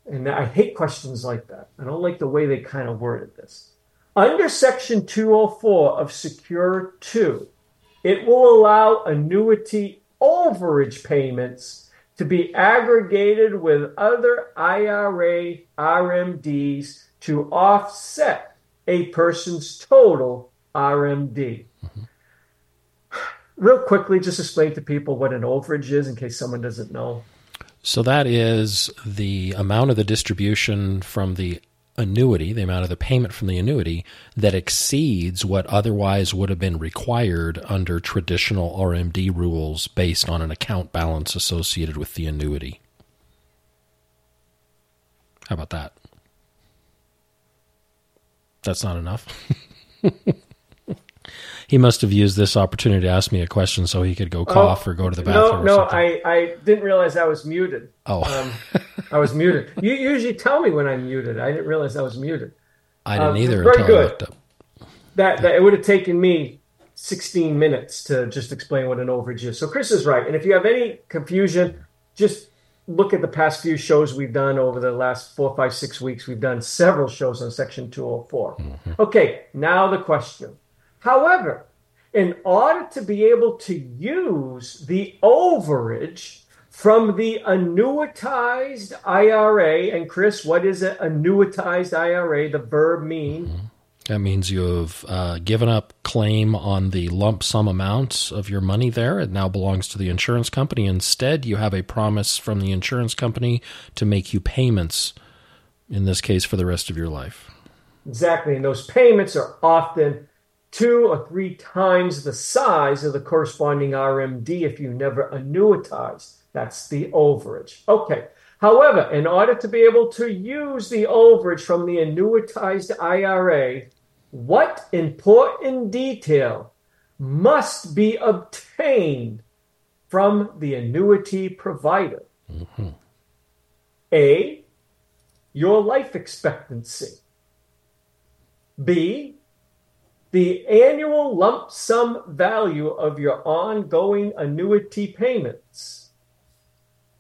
And I hate questions like that. I don't like the way they kind of worded this. Under Section 204 of Secure 2, it will allow annuity overage payments to be aggregated with other IRA RMDs to offset a person's total RMD. Mm-hmm. Real quickly, just explain to people what an overage is in case someone doesn't know. So that is the amount of the distribution from the annuity, the amount of the payment from the annuity that exceeds what otherwise would have been required under traditional RMD rules based on an account balance associated with the annuity. How about that? That's not enough. he must have used this opportunity to ask me a question so he could go cough oh, or go to the bathroom. No, no, I, I didn't realize I was muted. Oh, um, I was muted. You usually tell me when I'm muted. I didn't realize I was muted. I didn't um, either. Very good. That, that it would have taken me 16 minutes to just explain what an overage is. So Chris is right. And if you have any confusion, just look at the past few shows we've done over the last four, five, six weeks. We've done several shows on Section 204. Mm-hmm. Okay, now the question. However, in order to be able to use the overage from the annuitized IRA, and Chris, what is an annuitized IRA? The verb mean. Mm-hmm. That means you've uh, given up claim on the lump sum amounts of your money there. It now belongs to the insurance company. Instead, you have a promise from the insurance company to make you payments, in this case, for the rest of your life. Exactly. And those payments are often two or three times the size of the corresponding RMD if you never annuitize. That's the overage. Okay. However, in order to be able to use the overage from the annuitized IRA, what important detail must be obtained from the annuity provider? Mm-hmm. A, your life expectancy. B, the annual lump sum value of your ongoing annuity payments.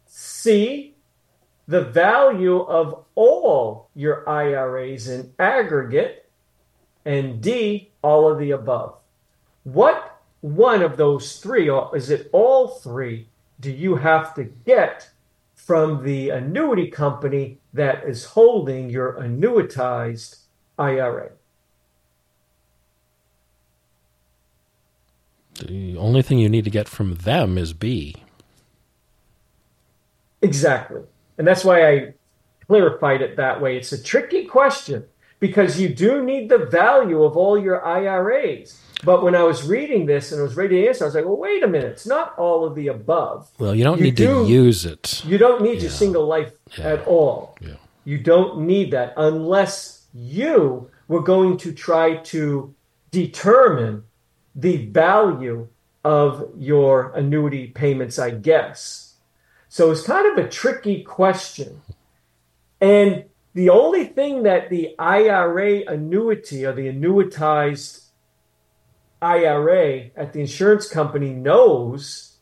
C, the value of all your IRAs in aggregate. And D, all of the above. What one of those three, or is it all three, do you have to get from the annuity company that is holding your annuitized IRA? The only thing you need to get from them is B. Exactly. And that's why I clarified it that way. It's a tricky question because you do need the value of all your IRAs. But when I was reading this and I was ready to answer, I was like, well, wait a minute. It's not all of the above. Well, you don't you need do, to use it. You don't need yeah. your single life yeah. at all. Yeah. You don't need that unless you were going to try to determine the value of your annuity payments, I guess. So it's kind of a tricky question. And the only thing that the IRA annuity or the annuitized IRA at the insurance company knows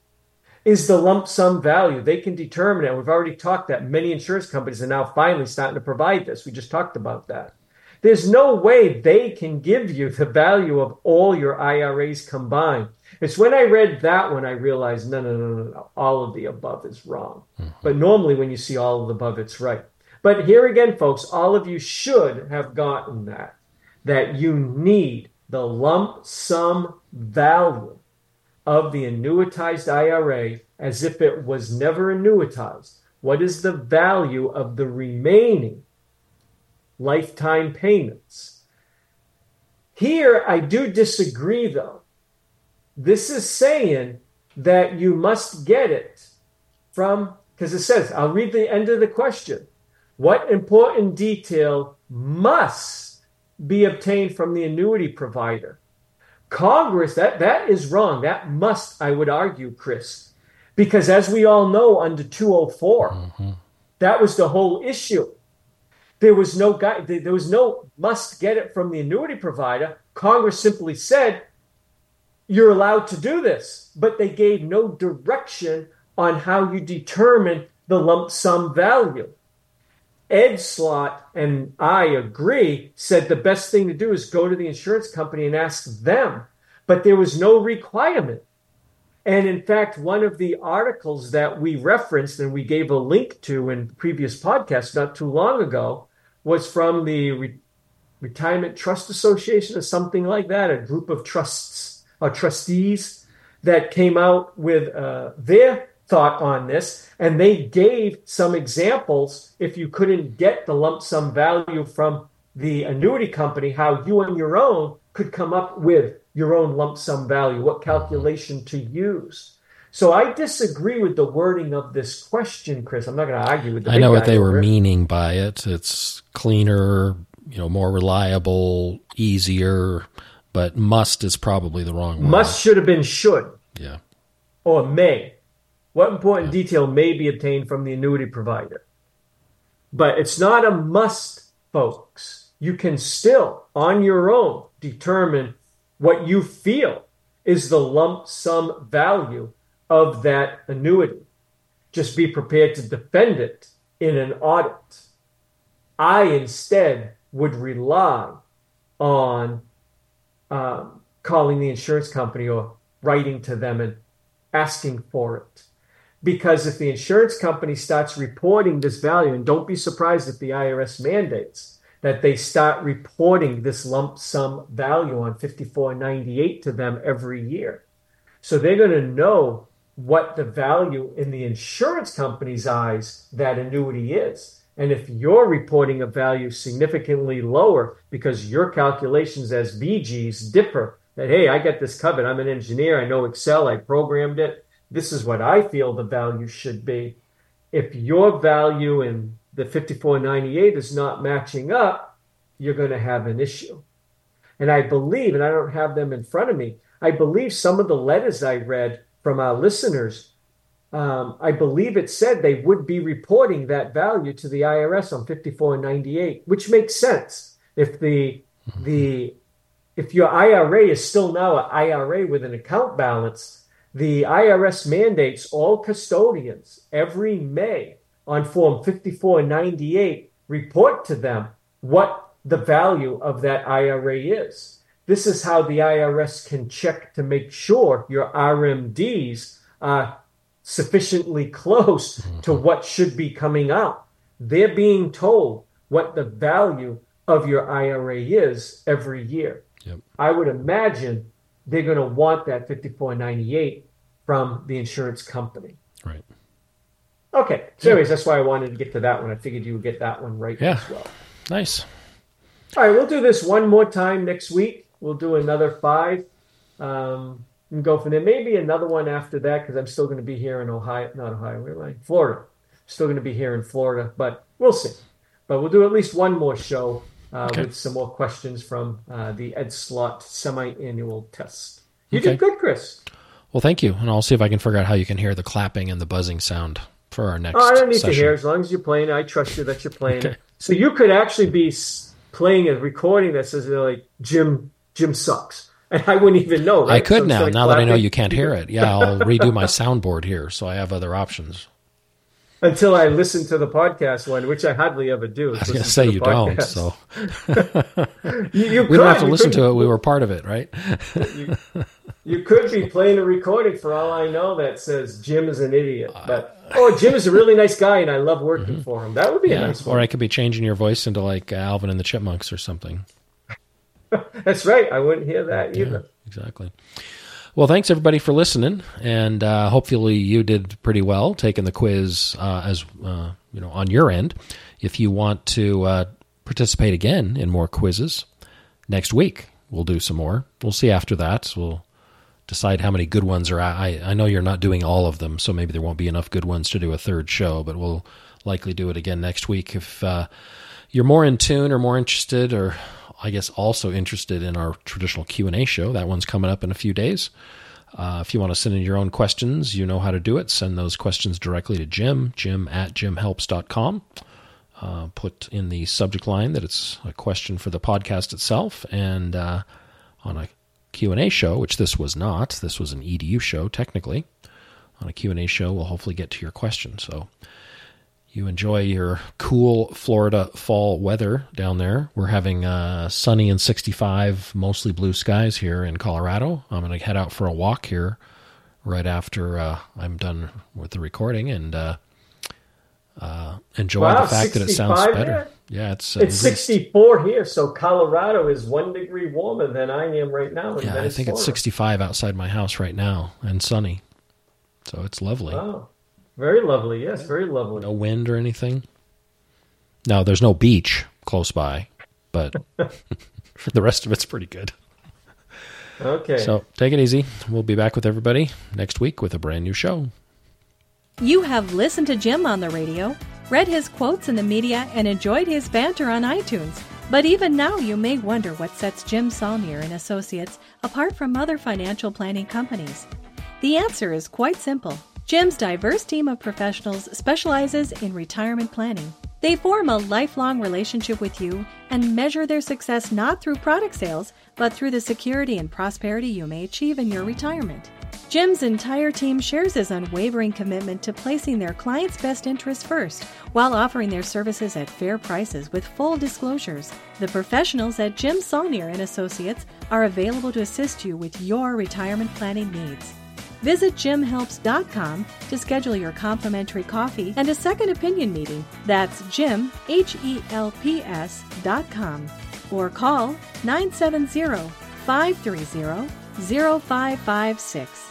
is the lump sum value. They can determine it. We've already talked that many insurance companies are now finally starting to provide this. We just talked about that. There's no way they can give you the value of all your IRAs combined. It's when I read that one I realized no, no, no, no, no. All of the above is wrong. Mm-hmm. But normally when you see all of the above, it's right. But here again, folks, all of you should have gotten that. That you need the lump sum value of the annuitized IRA as if it was never annuitized. What is the value of the remaining lifetime payments. Here, I do disagree, though. This is saying that you must get it from, because it says, I'll read the end of the question. What important detail must be obtained from the annuity provider? Congress, that, that is wrong. That must, I would argue, Chris, because as we all know, under 204, mm-hmm. that was the whole issue. There was no guy, there was no must get it from the annuity provider. Congress simply said, you're allowed to do this, but they gave no direction on how you determine the lump sum value. Ed Slott and I agree, said the best thing to do is go to the insurance company and ask them. But there was no requirement. And in fact, one of the articles that we referenced and we gave a link to in previous podcasts not too long ago was from the Re- Retirement Trust Association or something like that, a group of trusts or trustees that came out with uh, their thought on this, and they gave some examples if you couldn't get the lump sum value from the annuity company, how you on your own could come up with your own lump sum value, what calculation to use. So I disagree with the wording of this question, Chris. I'm not going to argue with. The I know what they were it. meaning by it. It's cleaner, you know, more reliable, easier, but must is probably the wrong word. Must should have been should. Yeah. Or may. What important yeah. detail may be obtained from the annuity provider? But it's not a must, folks. You can still, on your own, determine what you feel is the lump sum value of that annuity. Just be prepared to defend it in an audit. I instead would rely on um, calling the insurance company or writing to them and asking for it because if the insurance company starts reporting this value, and don't be surprised if the IRS mandates that they start reporting this lump sum value on 5498 to them every year. So they're going to know what the value in the insurance company's eyes that annuity is. And if you're reporting a value significantly lower because your calculations as VGs differ, that hey, I get this covered, I'm an engineer, I know Excel, I programmed it, this is what I feel the value should be. If your value in the 5498 is not matching up, you're going to have an issue. And I believe, and I don't have them in front of me, I believe some of the letters I read from our listeners, um, I believe it said they would be reporting that value to the IRS on 5498, which makes sense. If the the if your IRA is still now an IRA with an account balance, the IRS mandates all custodians every May on Form 5498 report to them what the value of that IRA is. This is how the IRS can check to make sure your RMDs are sufficiently close to mm-hmm. what should be coming out. They're being told what the value of your IRA is every year. Yep. I would imagine they're going to want that 5498 from the insurance company. Right. Okay. So, anyways, that's why I wanted to get to that one. I figured you would get that one right yeah. as well. Nice. All right, we'll do this one more time next week. We'll do another five. Um, and go from there. Maybe another one after that because I'm still going to be here in Ohio, not Ohio, where am I? Florida. Still going to be here in Florida, but we'll see. But we'll do at least one more show uh, okay. with some more questions from uh, the Ed Slott semi-annual test. You okay. did good, Chris. Well, thank you, and I'll see if I can figure out how you can hear the clapping and the buzzing sound for our next. Oh, I don't need session. to hear as long as you're playing. I trust you that you're playing. okay. So you could actually be playing a recording that says like Jim Jim sucks, and I wouldn't even know. Right? I could so now. Now that I know you can't hear it, yeah, I'll redo my soundboard here, so I have other options until I listen to the podcast one, which I hardly ever do. I was going to say you don't. So you, you we could, don't have to listen to it. We were part of it, right? you, you, could be playing a recording for all I know that says Jim is an idiot, uh, but oh, Jim is a really nice guy, and I love working mm-hmm. for him. That would be yeah, a nice one. Or I could be changing your voice into like Alvin and the Chipmunks or something. That's right. I wouldn't hear that either. Yeah, exactly. Well, thanks everybody for listening, and uh, hopefully you did pretty well taking the quiz uh, as uh, you know on your end. If you want to uh, participate again in more quizzes next week, we'll do some more. We'll see after that. We'll decide how many good ones are. I I know you're not doing all of them, so maybe there won't be enough good ones to do a third show, but we'll likely do it again next week. If uh, you're more in tune or more interested, or I guess also interested in our traditional Q and A show, that one's coming up in a few days. Uh, if you want to send in your own questions, you know how to do it. Send those questions directly to Jim, jim at jimhelps.com. Uh, put in the subject line that it's a question for the podcast itself. And uh, on a Q&A show, which this was not, this was an EDU show technically. On a Q&A show, we'll hopefully get to your question. So you enjoy your cool Florida fall weather down there. We're having uh, sunny and 65, mostly blue skies here in Colorado. I'm going to head out for a walk here right after uh, I'm done with the recording and uh, uh enjoy wow, the fact that it sounds better. Yeah, it's uh, it's 64 here, so Colorado is one degree warmer than I am right now. yeah, I think it's 65 outside my house right now and sunny, so it's lovely. Wow. Very lovely. Yes, very lovely. No wind or anything. No, there's no beach close by, but the rest of it's pretty good. Okay. So take it easy. We'll be back with everybody next week with a brand new show. You have listened to Jim on the radio, read his quotes in the media, and enjoyed his banter on iTunes. But even now, you may wonder what sets Jim Saulnier and Associates apart from other financial planning companies. The answer is quite simple. Jim's diverse team of professionals specializes in retirement planning. They form a lifelong relationship with you and measure their success not through product sales, but through the security and prosperity you may achieve in your retirement. Jim's entire team shares his unwavering commitment to placing their clients' best interests first while offering their services at fair prices with full disclosures. The professionals at Jim Saulnier and Associates are available to assist you with your retirement planning needs. Visit jimhelps.com to schedule your complimentary coffee and a second opinion meeting. That's jim, H-E-L-P-S dot com. Or call 970-530-0556.